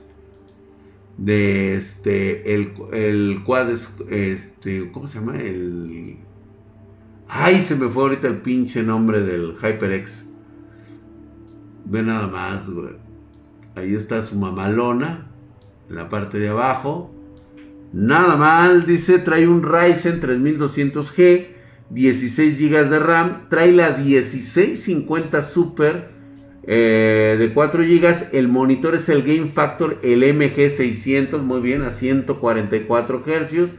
de este el, el este ¿cómo se llama? El Ay, se me fue ahorita el pinche nombre del HyperX. Ve nada más, güey. Ahí está su mamalona en la parte de abajo. Nada mal, dice, trae un Ryzen 3200G, 16 GB de RAM, trae la 1650 Super eh, de 4 GB, el monitor es el Game Factor, el MG600, muy bien, a 144 Hz,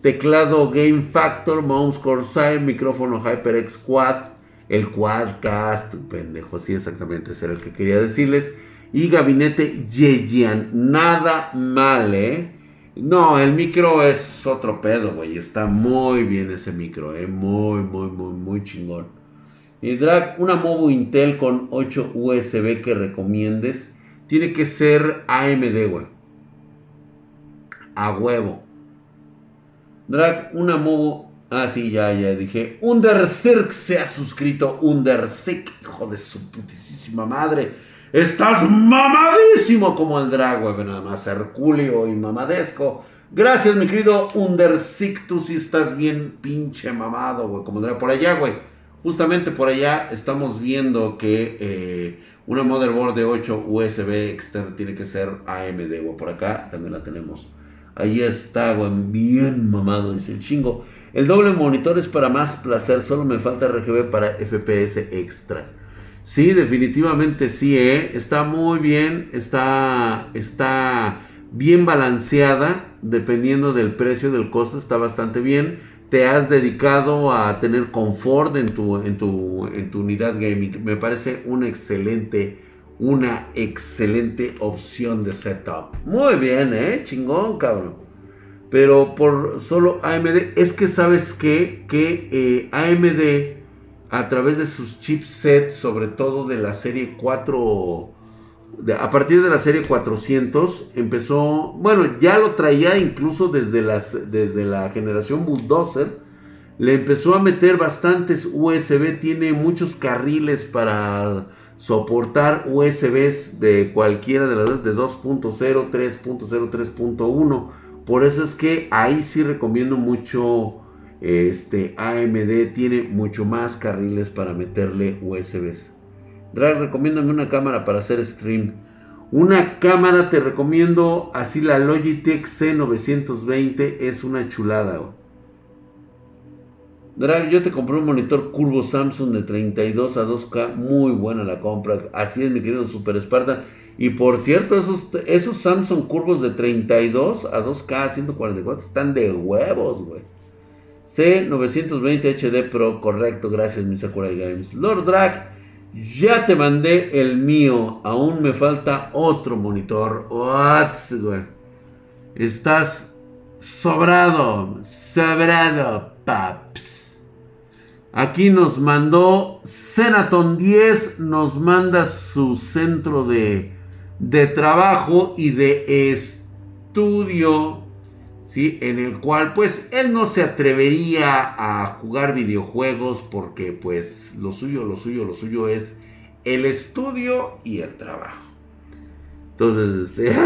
teclado Game Factor, mouse Corsair, micrófono HyperX Quad, el Quadcast, pendejo, sí, exactamente, ese era el que quería decirles y gabinete Yejian. Nada mal, ¿eh? No, el micro es otro pedo, güey. Está muy bien ese micro, ¿eh? Muy, muy, muy, muy chingón. Y Drag, una Movo Intel con 8 USB que recomiendes. Tiene que ser AMD, güey. A huevo. Drag, una Movo. Ah, sí, ya, ya dije. Undercirk se ha suscrito. Undercirk, hijo de su putísima madre. Estás mamadísimo como el drag, güey. Nada más Herculio y mamadesco. Gracias, mi querido Undersic. Tú sí estás bien pinche mamado, güey. Como drag por allá, güey. Justamente por allá estamos viendo que eh, una motherboard de 8 USB externa tiene que ser AMD. Por acá también la tenemos. Ahí está, güey, bien mamado, dice el chingo. El doble monitor es para más placer, solo me falta RGB para FPS extras. Sí, definitivamente sí, ¿eh? está muy bien, está, está bien balanceada, dependiendo del precio, del costo, está bastante bien. Te has dedicado a tener confort en tu, en tu, en tu unidad gaming. Me parece una excelente, una excelente opción de setup. Muy bien, ¿eh? Chingón, cabrón. Pero por solo AMD, es que sabes qué? que eh, AMD a través de sus chipsets, sobre todo de la serie 4, a partir de la serie 400, empezó, bueno, ya lo traía incluso desde, las, desde la generación Bulldozer, le empezó a meter bastantes USB, tiene muchos carriles para soportar USBs de cualquiera de las de 2.0, 3.0, 3.1. Por eso es que ahí sí recomiendo mucho este AMD tiene mucho más carriles para meterle USBs. Drag, recomiéndame una cámara para hacer stream. Una cámara te recomiendo así la Logitech C920 es una chulada. Drag, yo te compré un monitor curvo Samsung de 32 a 2K, muy buena la compra. Así es mi querido Super Spartan. Y por cierto, esos, esos Samsung curvos de 32 a 2K 144 están de huevos, güey. C920 HD Pro, correcto, gracias mi Sakurai Games. Lord Drag, ya te mandé el mío, aún me falta otro monitor. What, güey. Estás sobrado, sobrado, paps. Aquí nos mandó Senaton 10, nos manda su centro de, de trabajo y de estudio en el cual pues él no se atrevería a jugar videojuegos porque pues lo suyo, lo suyo, lo suyo es el estudio y el trabajo. Entonces, este,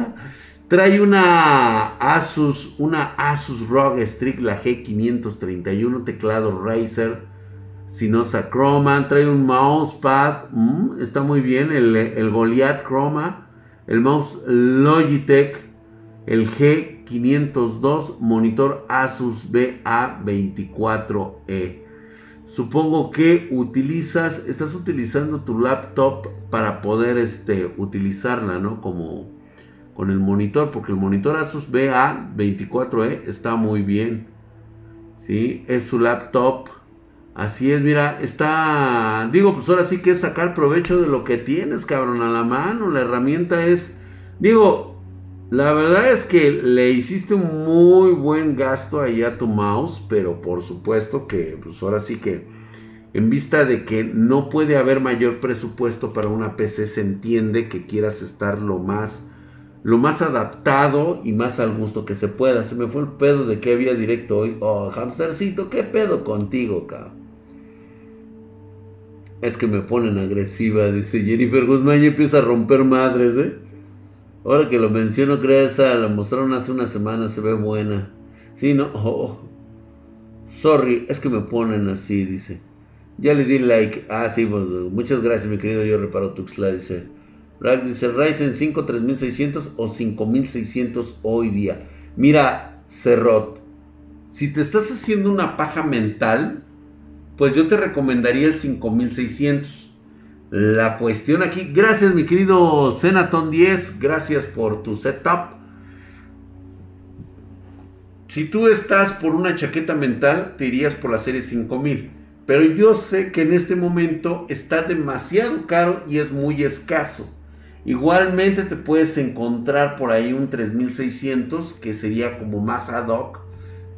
(laughs) trae una Asus, una Asus ROG Strix, la G531, teclado Razer, Sinosa Chroma, trae un mousepad, mm, está muy bien, el, el Goliath Chroma, el mouse Logitech, el G 502 monitor Asus BA24E. Supongo que utilizas, estás utilizando tu laptop para poder este, utilizarla, ¿no? Como con el monitor, porque el monitor Asus BA24E está muy bien. ¿Sí? Es su laptop. Así es, mira, está, digo, pues ahora sí que es sacar provecho de lo que tienes, cabrón, a la mano. La herramienta es, digo, la verdad es que le hiciste un muy buen gasto ahí a tu mouse, pero por supuesto que pues ahora sí que en vista de que no puede haber mayor presupuesto para una PC, se entiende que quieras estar lo más lo más adaptado y más al gusto que se pueda. Se me fue el pedo de que había directo hoy. Oh, hamstercito, ¿qué pedo contigo, cabrón? Es que me ponen agresiva, dice Jennifer Guzmán y empieza a romper madres, ¿eh? Ahora que lo menciono, creo esa la mostraron hace una semana, se ve buena. Sí, ¿no? Oh, sorry, es que me ponen así, dice. Ya le di like. Ah, sí, pues, muchas gracias, mi querido. Yo reparo Tuxla, dice. Rack dice Ryzen 5 3600 o 5600 hoy día. Mira, Cerrot, si te estás haciendo una paja mental, pues yo te recomendaría el 5600. La cuestión aquí, gracias mi querido Senaton 10, gracias por tu setup. Si tú estás por una chaqueta mental, te irías por la serie 5000. Pero yo sé que en este momento está demasiado caro y es muy escaso. Igualmente te puedes encontrar por ahí un 3600 que sería como más ad hoc.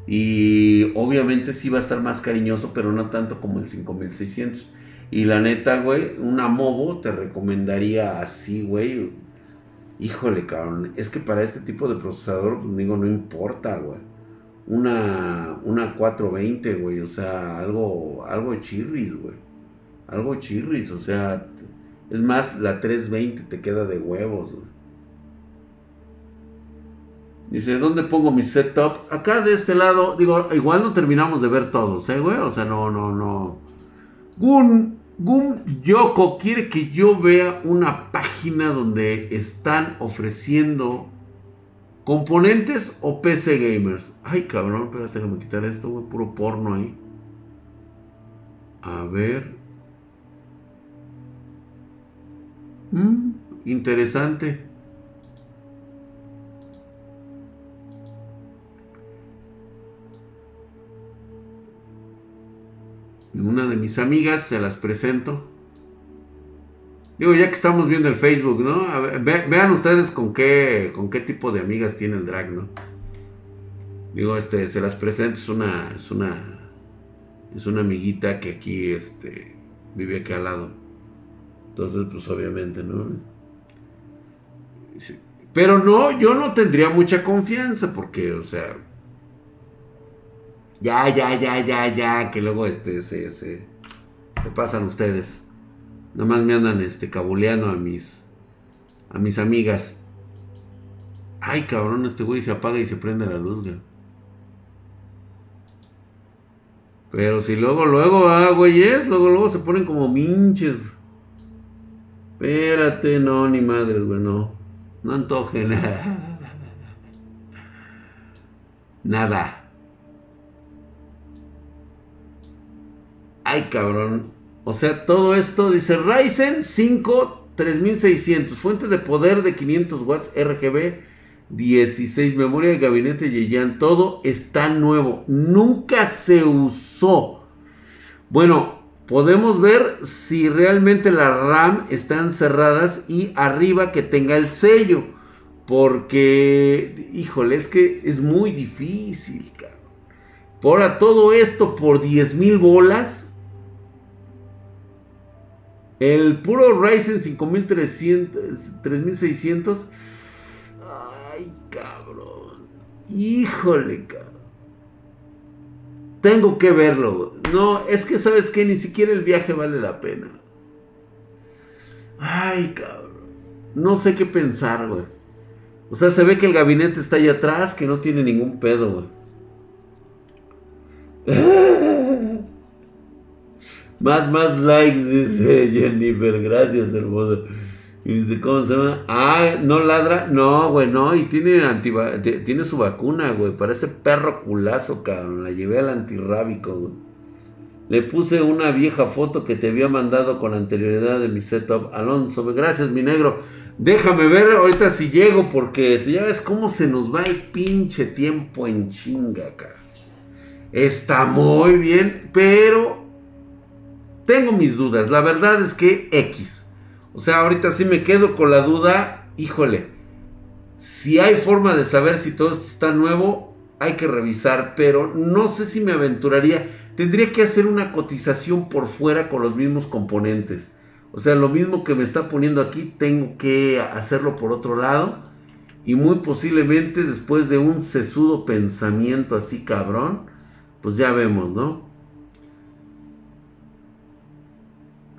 Y obviamente sí va a estar más cariñoso, pero no tanto como el 5600. Y la neta, güey, una Movo te recomendaría así, güey. Híjole, cabrón. Es que para este tipo de procesador, pues, digo, no importa, güey. Una, una 420, güey. O sea, algo, algo chirris, güey. Algo chirris, o sea. Es más, la 320 te queda de huevos, güey. Dice, ¿dónde pongo mi setup? Acá de este lado, digo, igual no terminamos de ver todos, ¿eh, güey? O sea, no, no, no. Gun, Gun Yoko quiere que yo vea una página donde están ofreciendo componentes o PC gamers. Ay, cabrón, espérate, déjame quitar esto, güey, puro porno ahí. A ver. Mm, interesante. Una de mis amigas, se las presento. Digo, ya que estamos viendo el Facebook, ¿no? vean ustedes con qué, con qué tipo de amigas tiene el drag, ¿no? Digo, este, se las presento, es una, es una, es una amiguita que aquí, este, vive aquí al lado. Entonces, pues obviamente, ¿no? Pero no, yo no tendría mucha confianza porque, o sea, ya, ya, ya, ya, ya, que luego este, se, se, pasan ustedes. Nada más me andan este, cabuleando a mis, a mis amigas. Ay, cabrón, este güey se apaga y se prende la luz, güey. Pero si luego, luego, ah, güeyes, luego, luego se ponen como minches. Espérate, no, ni madres, güey, no. No antojen. (laughs) Nada. Ay, cabrón. O sea, todo esto dice Ryzen 5 3600, fuente de poder de 500 watts, RGB 16, memoria de gabinete Yeyan, todo está nuevo, nunca se usó. Bueno, podemos ver si realmente las RAM están cerradas y arriba que tenga el sello, porque, híjole, es que es muy difícil, cabrón. Por todo esto por 10 mil bolas el puro Ryzen 5300, 3600. Ay, cabrón. Híjole, cabrón. Tengo que verlo. No, es que sabes que ni siquiera el viaje vale la pena. Ay, cabrón. No sé qué pensar, güey. O sea, se ve que el gabinete está ahí atrás, que no tiene ningún pedo, güey. Más, más likes, dice Jennifer. Gracias, hermosa. Y dice, ¿cómo se llama? Ah, no ladra. No, güey, no. Y tiene, tiene su vacuna, güey. Parece perro culazo, cabrón. La llevé al antirrábico, güey. Le puse una vieja foto que te había mandado con anterioridad de mi setup. Alonso, gracias, mi negro. Déjame ver ahorita si llego, porque si ya ves cómo se nos va el pinche tiempo en chinga, acá. Está muy bien, pero tengo mis dudas. La verdad es que X. O sea, ahorita sí me quedo con la duda. Híjole. Si hay forma de saber si todo esto está nuevo, hay que revisar. Pero no sé si me aventuraría. Tendría que hacer una cotización por fuera con los mismos componentes. O sea, lo mismo que me está poniendo aquí, tengo que hacerlo por otro lado. Y muy posiblemente después de un sesudo pensamiento así cabrón, pues ya vemos, ¿no?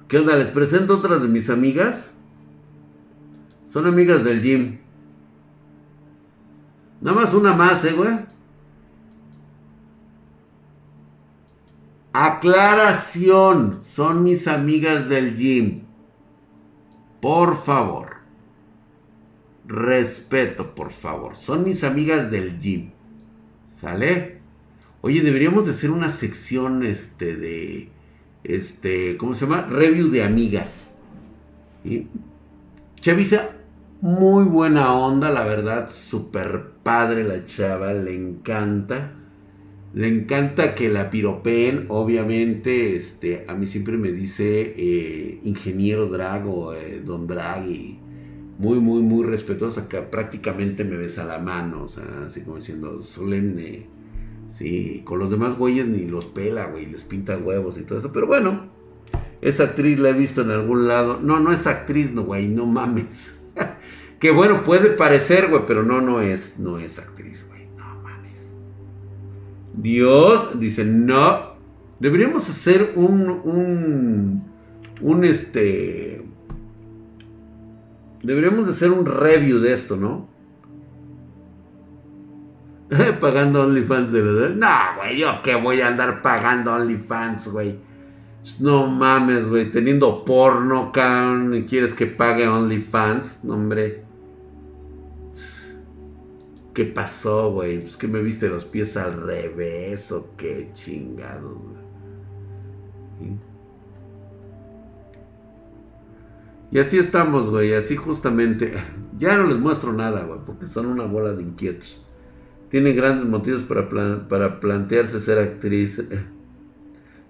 ¿Qué onda? Les presento otras de mis amigas. Son amigas del gym. Nada más una más, eh, güey. Aclaración. Son mis amigas del gym. Por favor. Respeto, por favor. Son mis amigas del gym. ¿Sale? Oye, deberíamos de hacer una sección este de este, ¿cómo se llama? Review de amigas. ¿Sí? Chavisa, muy buena onda, la verdad, súper padre la chava, le encanta. Le encanta que la piropeen, obviamente, este, a mí siempre me dice eh, ingeniero drag o eh, don drag y muy, muy, muy respetuosa, que prácticamente me besa la mano, o sea, así como diciendo solemne Sí, con los demás güeyes ni los pela, güey, les pinta huevos y todo eso. Pero bueno, esa actriz la he visto en algún lado. No, no es actriz, no, güey, no mames. (laughs) que bueno, puede parecer, güey, pero no, no es, no es actriz, güey. No mames. Dios, dice, no. Deberíamos hacer un, un, un, este... Deberíamos hacer un review de esto, ¿no? (laughs) pagando OnlyFans de verdad. No, güey, yo que voy a andar pagando OnlyFans, güey. No mames, güey. Teniendo porno, cabrón. Y quieres que pague OnlyFans. No, hombre. ¿Qué pasó, güey? Pues que me viste los pies al revés o qué chingado, güey. Y así estamos, güey. Así justamente. Ya no les muestro nada, güey. Porque son una bola de inquietos. Tiene grandes motivos para, para plantearse ser actriz.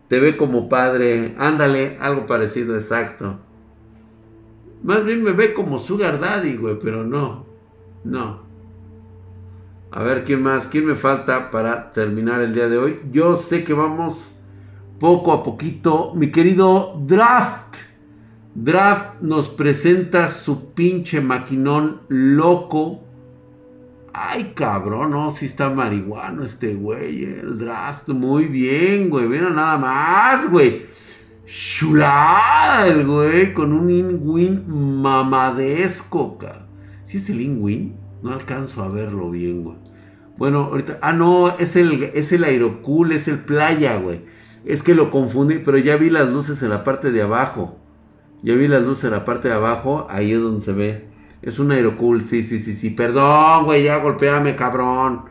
Te ve como padre. Ándale, algo parecido, exacto. Más bien me ve como Sugar Daddy, güey. Pero no. No. A ver, ¿quién más? ¿Quién me falta para terminar el día de hoy? Yo sé que vamos poco a poquito. Mi querido Draft. Draft nos presenta su pinche maquinón loco. Ay, cabrón, no, si está marihuano este güey. El draft, muy bien, güey. Mira nada más, güey. Chulada güey, con un in-win mamadesco, cabrón. ¿Sí es el in-win? No alcanzo a verlo bien, güey. Bueno, ahorita. Ah, no, es el, es el Aerocool, es el Playa, güey. Es que lo confundí, pero ya vi las luces en la parte de abajo. Ya vi las luces en la parte de abajo, ahí es donde se ve. Es un Aerocool, sí, sí, sí, sí. Perdón, güey, ya golpeame, cabrón.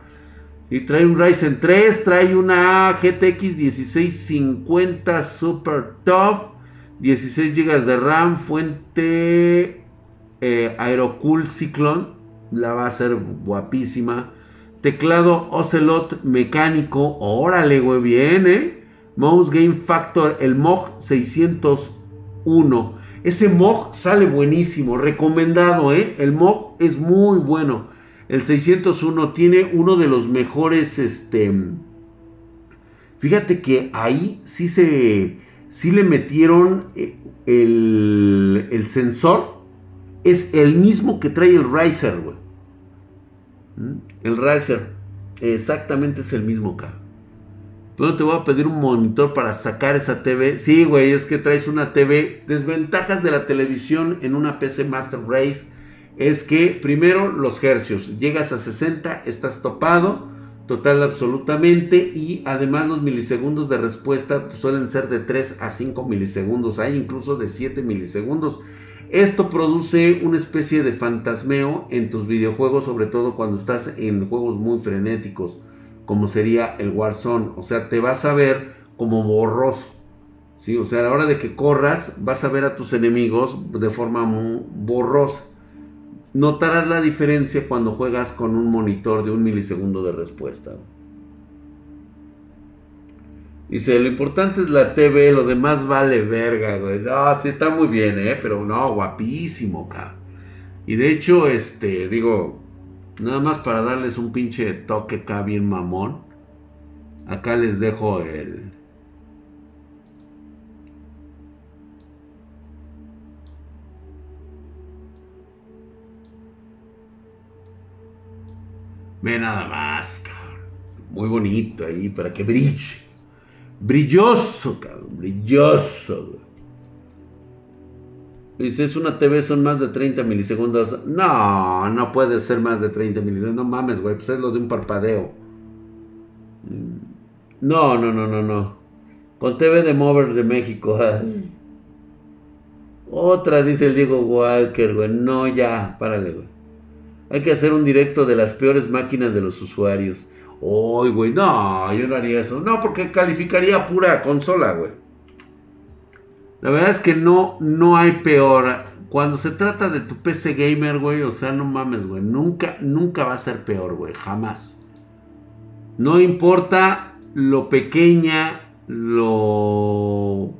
Y trae un Ryzen 3, trae una GTX 1650 Super Tough, 16 GB de RAM, fuente eh, Aerocool Cyclone la va a ser guapísima. Teclado Ocelot mecánico, órale, güey, bien, ¿eh? Mouse Game Factor, el MOG 601. Ese MOG sale buenísimo, recomendado, ¿eh? El MOG es muy bueno. El 601 tiene uno de los mejores, este... Fíjate que ahí sí se... Sí le metieron eh, el, el sensor es el mismo que trae el Riser, güey. ¿Mm? El Riser, exactamente es el mismo, cabrón. Pero te voy a pedir un monitor para sacar esa TV. Sí, güey, es que traes una TV. Desventajas de la televisión en una PC Master Race es que primero los hercios. Llegas a 60, estás topado, total absolutamente. Y además los milisegundos de respuesta suelen ser de 3 a 5 milisegundos. Hay incluso de 7 milisegundos. Esto produce una especie de fantasmeo en tus videojuegos, sobre todo cuando estás en juegos muy frenéticos, como sería el Warzone. O sea, te vas a ver como borroso. ¿sí? O sea, a la hora de que corras, vas a ver a tus enemigos de forma muy borrosa. Notarás la diferencia cuando juegas con un monitor de un milisegundo de respuesta. Dice, lo importante es la TV, lo demás vale verga, güey. No, sí está muy bien, ¿eh? Pero no, guapísimo, cabrón. Y de hecho, este, digo, nada más para darles un pinche toque acá bien mamón. Acá les dejo el... Ve nada más, cabrón. Muy bonito ahí para que brille. Brilloso, cabrón, brilloso. Dice, es una TV, son más de 30 milisegundos. No, no puede ser más de 30 milisegundos. No mames, güey, pues es lo de un parpadeo. No, no, no, no, no. Con TV de Mover de México. Otra, dice el Diego Walker, güey. No, ya, párale, güey. Hay que hacer un directo de las peores máquinas de los usuarios. Uy, güey, no, yo no haría eso. No, porque calificaría pura consola, güey. La verdad es que no, no hay peor. Cuando se trata de tu PC gamer, güey, o sea, no mames, güey. Nunca, nunca va a ser peor, güey. Jamás. No importa lo pequeña, lo,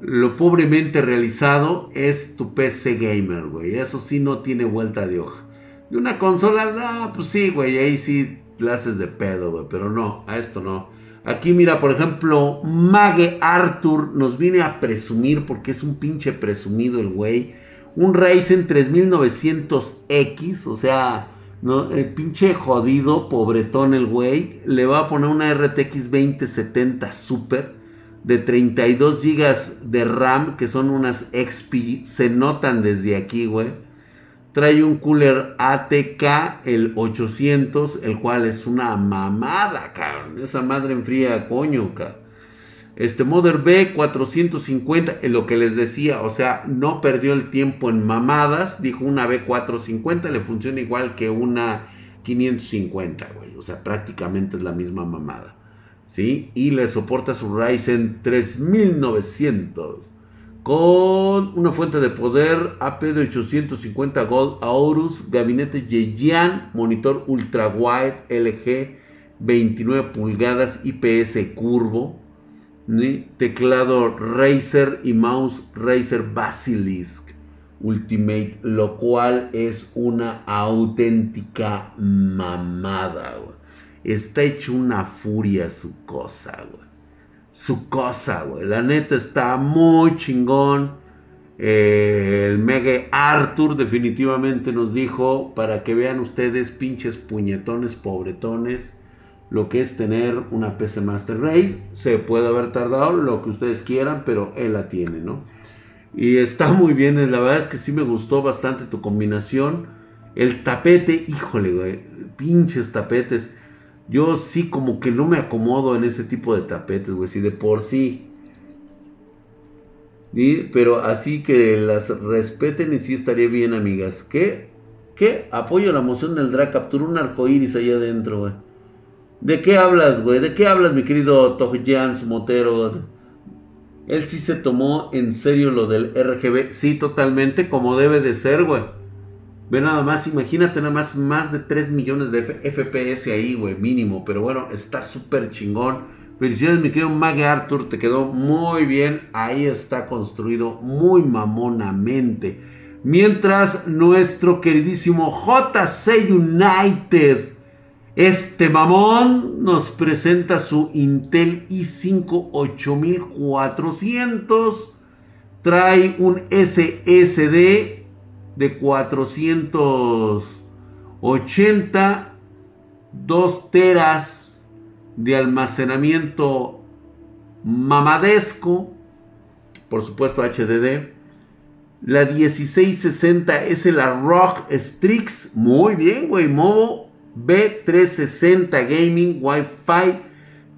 lo pobremente realizado, es tu PC gamer, güey. Eso sí no tiene vuelta de hoja. De una consola, ah, pues sí, güey, ahí sí clases de pedo, güey. Pero no, a esto no. Aquí mira, por ejemplo, Mage Arthur nos viene a presumir, porque es un pinche presumido el güey. Un Ryzen 3900X, o sea, el pinche jodido, pobretón el güey. Le va a poner una RTX 2070 Super de 32 GB de RAM, que son unas XP. Se notan desde aquí, güey Trae un cooler ATK, el 800, el cual es una mamada, cabrón. Esa madre enfría coño, cabrón. Este Mother B 450, es lo que les decía, o sea, no perdió el tiempo en mamadas, dijo una B 450, le funciona igual que una 550, güey, o sea, prácticamente es la misma mamada, ¿sí? Y le soporta su Ryzen 3900 con una fuente de poder AP de 850 Gold Aorus, gabinete Yeyan, monitor ultra wide LG 29 pulgadas IPS curvo, teclado Razer y mouse Razer Basilisk Ultimate, lo cual es una auténtica mamada. Está hecho una furia su cosa, güey su cosa, güey. La neta está muy chingón. Eh, el Mega Arthur definitivamente nos dijo para que vean ustedes pinches puñetones pobretones lo que es tener una PC Master Race. Se puede haber tardado lo que ustedes quieran, pero él la tiene, ¿no? Y está muy bien, la verdad es que sí me gustó bastante tu combinación. El tapete, híjole, güey, pinches tapetes. Yo sí como que no me acomodo en ese tipo de tapetes, güey. Si de por sí. Pero así que las respeten y sí estaría bien, amigas. ¿Qué? ¿Qué? Apoyo la moción del drag. Capturó un arco iris allá adentro, güey. ¿De qué hablas, güey? ¿De qué hablas, mi querido Jans Motero? Él sí se tomó en serio lo del RGB. Sí, totalmente, como debe de ser, güey. Ve nada más, imagínate nada más más de 3 millones de FPS ahí, güey, mínimo. Pero bueno, está súper chingón. Felicidades, mi querido Mag Arthur, te quedó muy bien. Ahí está construido muy mamonamente. Mientras nuestro queridísimo JC United, este mamón, nos presenta su Intel i5 8400. Trae un SSD de 480, 2 teras de almacenamiento mamadesco, por supuesto HDD. La 1660 es la Rock Strix, muy bien, güey, Movo B360 Gaming Wi-Fi,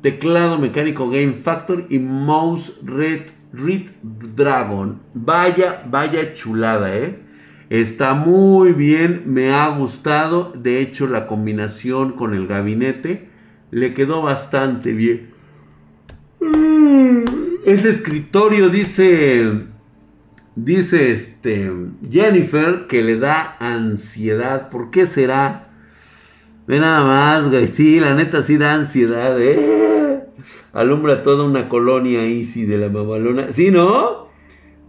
teclado mecánico Game Factor y mouse Red, Red Dragon. Vaya, vaya chulada, eh. Está muy bien, me ha gustado. De hecho, la combinación con el gabinete le quedó bastante bien. Ese escritorio dice, dice este Jennifer que le da ansiedad. ¿Por qué será? Ve nada más, güey. Sí, la neta sí da ansiedad. ¿eh? Alumbra toda una colonia easy de la mamalona. ¿Sí, no?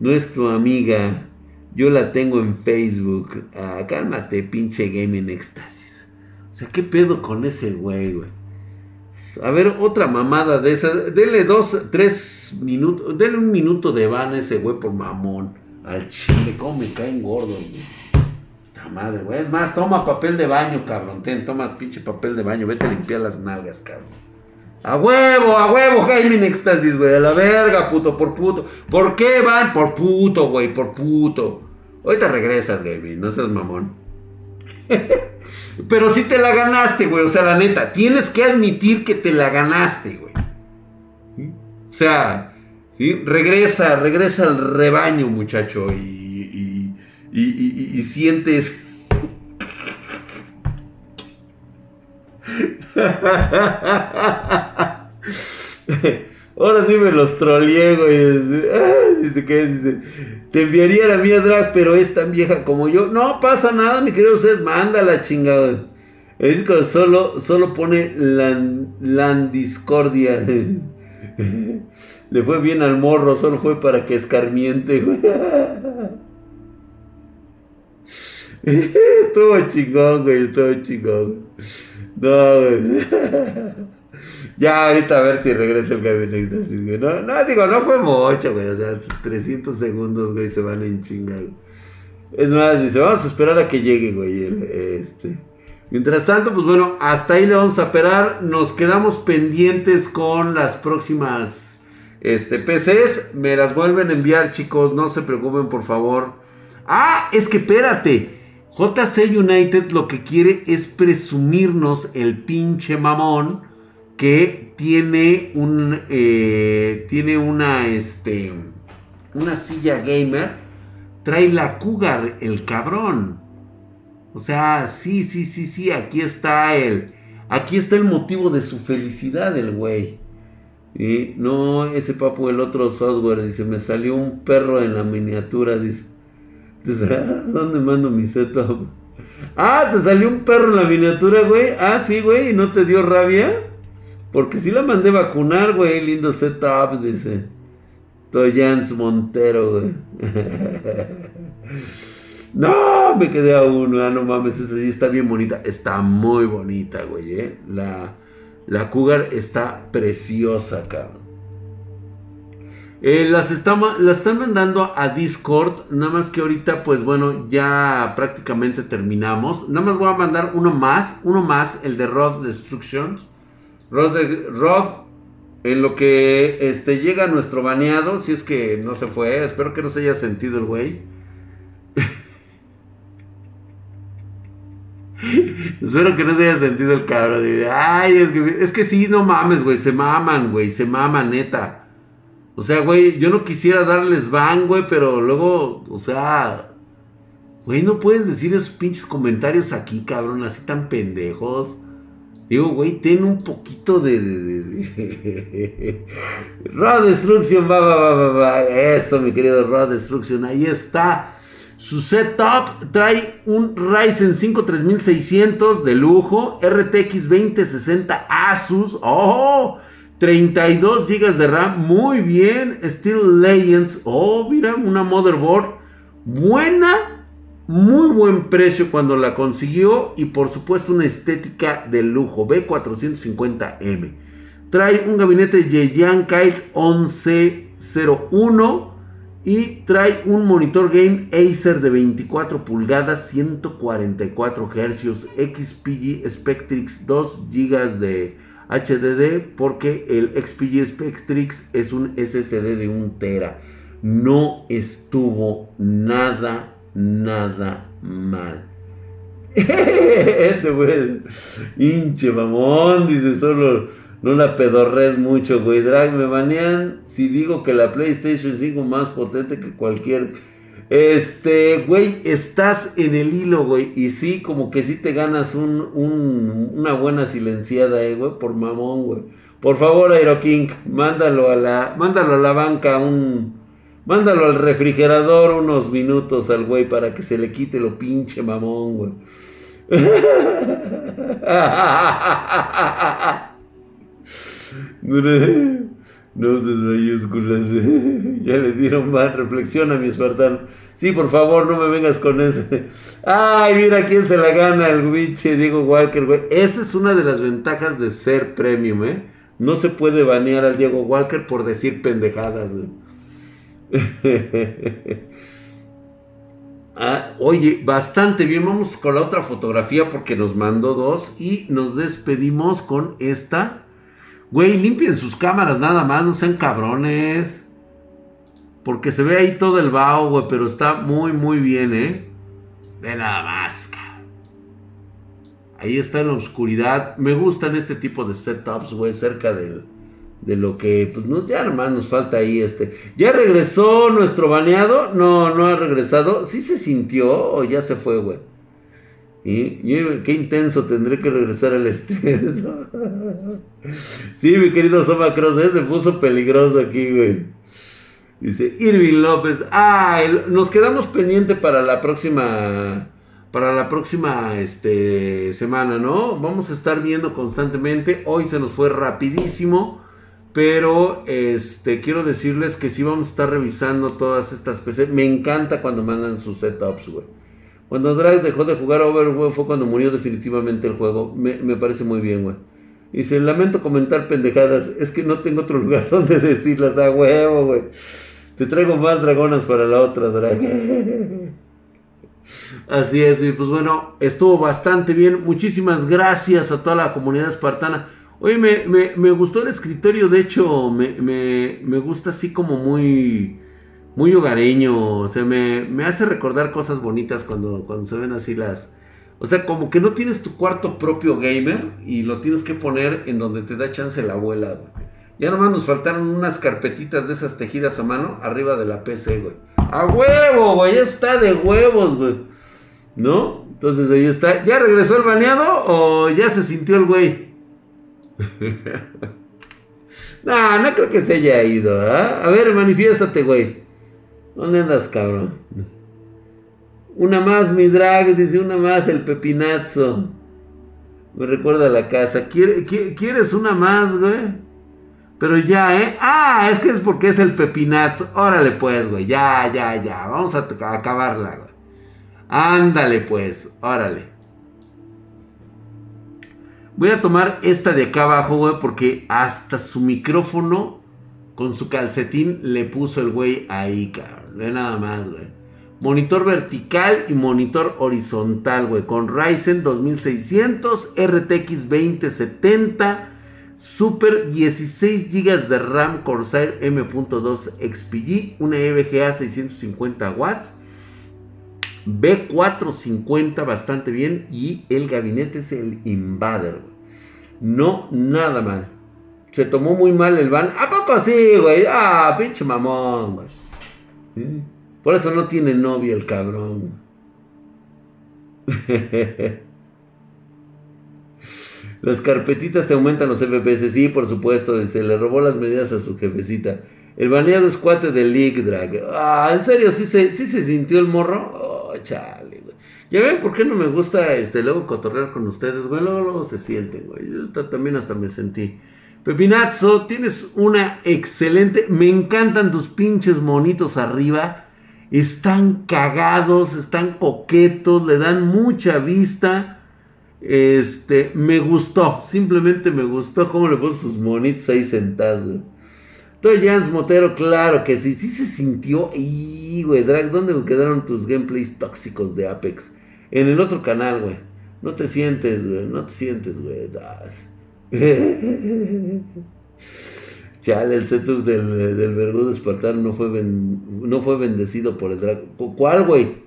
Nuestra amiga yo la tengo en Facebook. Ah, cálmate, pinche gaming éxtasis. O sea, ¿qué pedo con ese güey, güey? A ver, otra mamada de esa. Denle dos, tres minutos. Denle un minuto de van a ese güey por mamón. Al chile, cómo me caen gordos, güey. Ta madre, güey. Es más, toma papel de baño, cabrón. Ten, toma pinche papel de baño. Vete a limpiar las nalgas, cabrón. A huevo, a huevo, gaming éxtasis, güey. A la verga, puto, por puto. ¿Por qué van? Por puto, güey, por puto. Ahorita regresas, gaming, no seas mamón. (laughs) Pero si te la ganaste, güey. O sea, la neta, tienes que admitir que te la ganaste, güey. O sea, ¿sí? Regresa, regresa al rebaño, muchacho. Y, y, y sientes... (laughs) Ahora sí me los troleé, güey. Dice, ¿qué? Dice, te enviaría la mía drag, pero es tan vieja como yo. No pasa nada, mi querido Cés, mándala, chingada. Es que solo, solo pone la, discordia. (laughs) Le fue bien al morro, solo fue para que escarmiente, güey. (laughs) Estuvo chingón, güey, estuvo chingón. No, güey. (laughs) Ya, ahorita a ver si regresa el Éxtasis, güey. No, no, digo, no fue mucho, güey. O sea, 300 segundos, güey, se van en chingar. Es más, dice, vamos a esperar a que llegue, güey, este. Mientras tanto, pues bueno, hasta ahí le vamos a esperar. Nos quedamos pendientes con las próximas este, PCs. Me las vuelven a enviar, chicos. No se preocupen, por favor. Ah, es que espérate. JC United lo que quiere es presumirnos el pinche mamón que tiene un eh, tiene una este una silla gamer trae la Cougar el cabrón. O sea sí sí sí sí aquí está el aquí está el motivo de su felicidad el güey. Y no ese papu el otro software dice me salió un perro en la miniatura dice, dice (laughs) ah, ¿dónde mando mi setup? Ah, te salió un perro en la miniatura, güey. Ah, sí, güey, ¿y no te dio rabia? Porque sí la mandé vacunar, güey. Lindo setup, dice. Toyans Montero, güey. (laughs) no, me quedé a uno. Ah, no mames, esa sí está bien bonita. Está muy bonita, güey, eh. La, la Cougar está preciosa, cabrón. Eh, las, las están mandando a Discord. Nada más que ahorita, pues bueno, ya prácticamente terminamos. Nada más voy a mandar uno más. Uno más, el de Rod Destructions. Rod, en lo que este, llega nuestro baneado, si es que no se fue, espero que no se haya sentido el güey. (laughs) espero que no se haya sentido el cabrón. Ay, es que, es que sí, no mames, güey, se maman, güey, se maman, neta. O sea, güey, yo no quisiera darles van, güey, pero luego, o sea, güey, no puedes decir esos pinches comentarios aquí, cabrón, así tan pendejos. Digo, güey, ten un poquito de... de, (laughs) Raw Destruction, va, va, va, va, va. Eso, mi querido Raw Destruction, ahí está. Su setup trae un Ryzen 5 3600 de lujo, RTX 2060 Asus, oh, 32 GB de RAM, muy bien, Steel Legends, oh, mira, una motherboard buena, muy buen precio cuando la consiguió y por supuesto una estética de lujo. B450M. Trae un gabinete Yeyan Kyle 1101 y trae un monitor game Acer de 24 pulgadas, 144 Hz, XPG Spectrix 2 GB de HDD porque el XPG Spectrix es un SSD de 1 tera. No estuvo nada nada mal. (laughs) este hinche mamón, dice solo, no la pedorres mucho, güey. Drag, me banean si digo que la PlayStation 5 más potente que cualquier. Este, güey, estás en el hilo, güey. Y sí, como que sí te ganas un, una buena silenciada, eh, güey, por mamón, güey. Por favor, Aero King, mándalo a la, mándalo a la banca un, Mándalo al refrigerador unos minutos al güey para que se le quite lo pinche mamón, güey. (laughs) No se mayúsculas. (laughs) Ya le dieron más reflexión a mi espartano. Sí, por favor, no me vengas con eso. Ay, mira quién se la gana el pinche Diego Walker, güey. Esa es una de las ventajas de ser premium, ¿eh? No se puede banear al Diego Walker por decir pendejadas, güey. (laughs) Ah, oye, bastante bien. Vamos con la otra fotografía porque nos mandó dos y nos despedimos con esta. Güey, limpien sus cámaras nada más, no sean cabrones. Porque se ve ahí todo el vaho, güey, pero está muy, muy bien, ¿eh? Ve nada más, Ahí está en la oscuridad. Me gustan este tipo de setups, güey, cerca del, de lo que, pues ya nomás nos falta ahí este. ¿Ya regresó nuestro baneado? No, no ha regresado. ¿Sí se sintió o ya se fue, güey? ¿Y? qué intenso tendré que regresar al este. (laughs) sí, mi querido Soma Cross, ¿eh? se puso peligroso aquí, güey. Dice Irving López. Ah, nos quedamos pendiente para la próxima. Para la próxima este, semana, ¿no? Vamos a estar viendo constantemente. Hoy se nos fue rapidísimo. Pero este, quiero decirles que sí vamos a estar revisando todas estas PCs. Me encanta cuando mandan sus setups, güey. Cuando Drag dejó de jugar Overwatch fue cuando murió definitivamente el juego. Me, parece muy bien, güey. Dice, lamento comentar pendejadas. Es que no tengo otro (laughs) lugar donde decirlas a huevo, güey. Te traigo más dragonas para la otra, Drag. Así es, y pues bueno, estuvo bastante bien. Muchísimas gracias a toda la comunidad espartana. Oye, me, gustó el escritorio, de hecho, me, gusta así como muy, muy hogareño, o sea, me, hace recordar cosas bonitas cuando, cuando se ven así las... O sea, como que no tienes tu cuarto propio gamer y lo tienes que poner en donde te da chance la abuela, güey. Ya nomás nos faltaron unas carpetitas de esas tejidas a mano arriba de la PC, güey. A huevo, güey, está de huevos, güey. ¿No? Entonces ahí está. ¿Ya regresó el baneado o ya se sintió el güey? (laughs) no, no creo que se haya ido, ¿ah? A ver, manifiéstate, güey. ¿Dónde andas, cabrón? Una más, mi drag, dice una más, el pepinazo. Me recuerda a la casa. ¿Quieres una más, güey? Pero ya, ¿eh? Ah, es que es porque es el pepinazo. Órale, pues, güey. Ya, ya, ya. Vamos a, acabarla, güey. Ándale, pues. Órale. Voy a tomar esta de acá abajo, güey, porque hasta su micrófono con su calcetín le puso el güey ahí, cabrón. Ve nada más, güey. Monitor vertical y monitor horizontal, güey. Con Ryzen 2600, RTX 2070, Super 16 GB de RAM Corsair M.2 XPG, una EVGA 650 watts, B450 bastante bien y el gabinete es el Invader. No, nada mal. Se tomó muy mal el van. ¿A poco así, güey? Ah, pinche mamón. Por eso no tiene novia el cabrón. (laughs) Las carpetitas te aumentan los FPS. Sí, por supuesto. Dice, le robó las medidas a su jefecita. El baneado es cuate de League Drag. Ah, ¿en serio? ¿Sí se, sí se sintió el morro? Oh, chale, güey. Ya ven por qué no me gusta este luego cotorrear con ustedes, güey. Luego, luego se sienten, güey. Yo también hasta me sentí. Pepinazo, tienes una excelente. Me encantan tus pinches monitos arriba están cagados, están coquetos, le dan mucha vista. Este, me gustó, simplemente me gustó cómo le puso sus monitos ahí sentados. Todo Jans Motero, claro que sí, sí se sintió. Y, güey, Drag, ¿dónde quedaron tus gameplays tóxicos de Apex? En el otro canal, güey. No te sientes, güey, no te sientes, güey. (laughs) Chale, el setup del, del espartano no fue, no fue bendecido por el dragón. ¿Cuál, güey?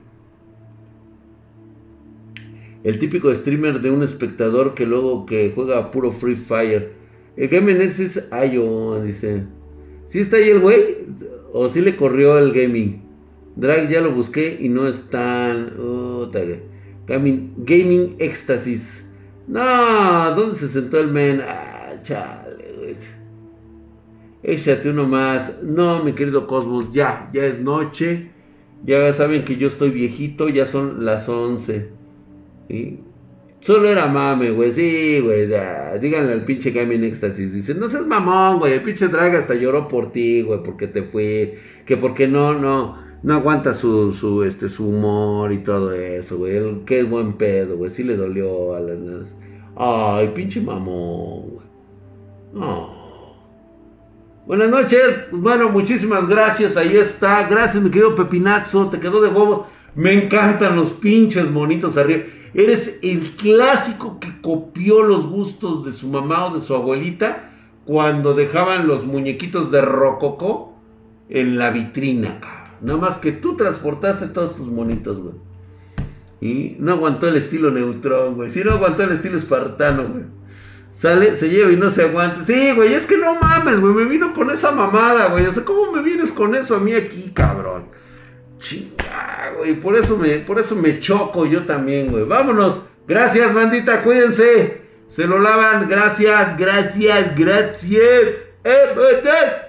El típico streamer de un espectador que luego que juega puro Free Fire. El Gaming X es Ayo, dice. ¿Sí está ahí el güey? ¿O sí le corrió el gaming? Drag ya lo busqué y no están. Oh, gaming, gaming Éxtasis. No, ¿dónde se sentó el men? Ah, chale. Échate uno más. No, mi querido Cosmos, ya, ya es noche. Ya saben que yo estoy viejito, ya son las 11. Solo era mame, güey. Sí, güey. Díganle al pinche Gaming Éxtasis. Dice, no seas mamón, güey. El pinche Draga hasta lloró por ti, güey. Porque te fue. Que porque no, no. No aguanta su, su, este, su humor y todo eso, güey. Qué buen pedo, güey. Sí le dolió a las... Ay, pinche mamón, güey. No. Buenas noches. Pues bueno, muchísimas gracias. Ahí está. Gracias, mi querido Pepinazo. Te quedó de huevos. Me encantan los pinches monitos arriba. Eres el clásico que copió los gustos de su mamá o de su abuelita cuando dejaban los muñequitos de rococó en la vitrina, Nada más que tú transportaste todos tus monitos, güey. Y no aguantó el estilo neutrón, güey. Sí, no aguantó el estilo espartano, güey. Sale, se lleva y no se aguanta. Sí, güey, es que no mames, güey. Me vino con esa mamada, güey. O sea, ¿cómo me vienes con eso a mí aquí, cabrón? Chinga, güey. Por eso me, por eso me choco yo también, güey. Vámonos. Gracias, bandita. Cuídense. Se lo lavan. Gracias, gracias, gracias. Eh,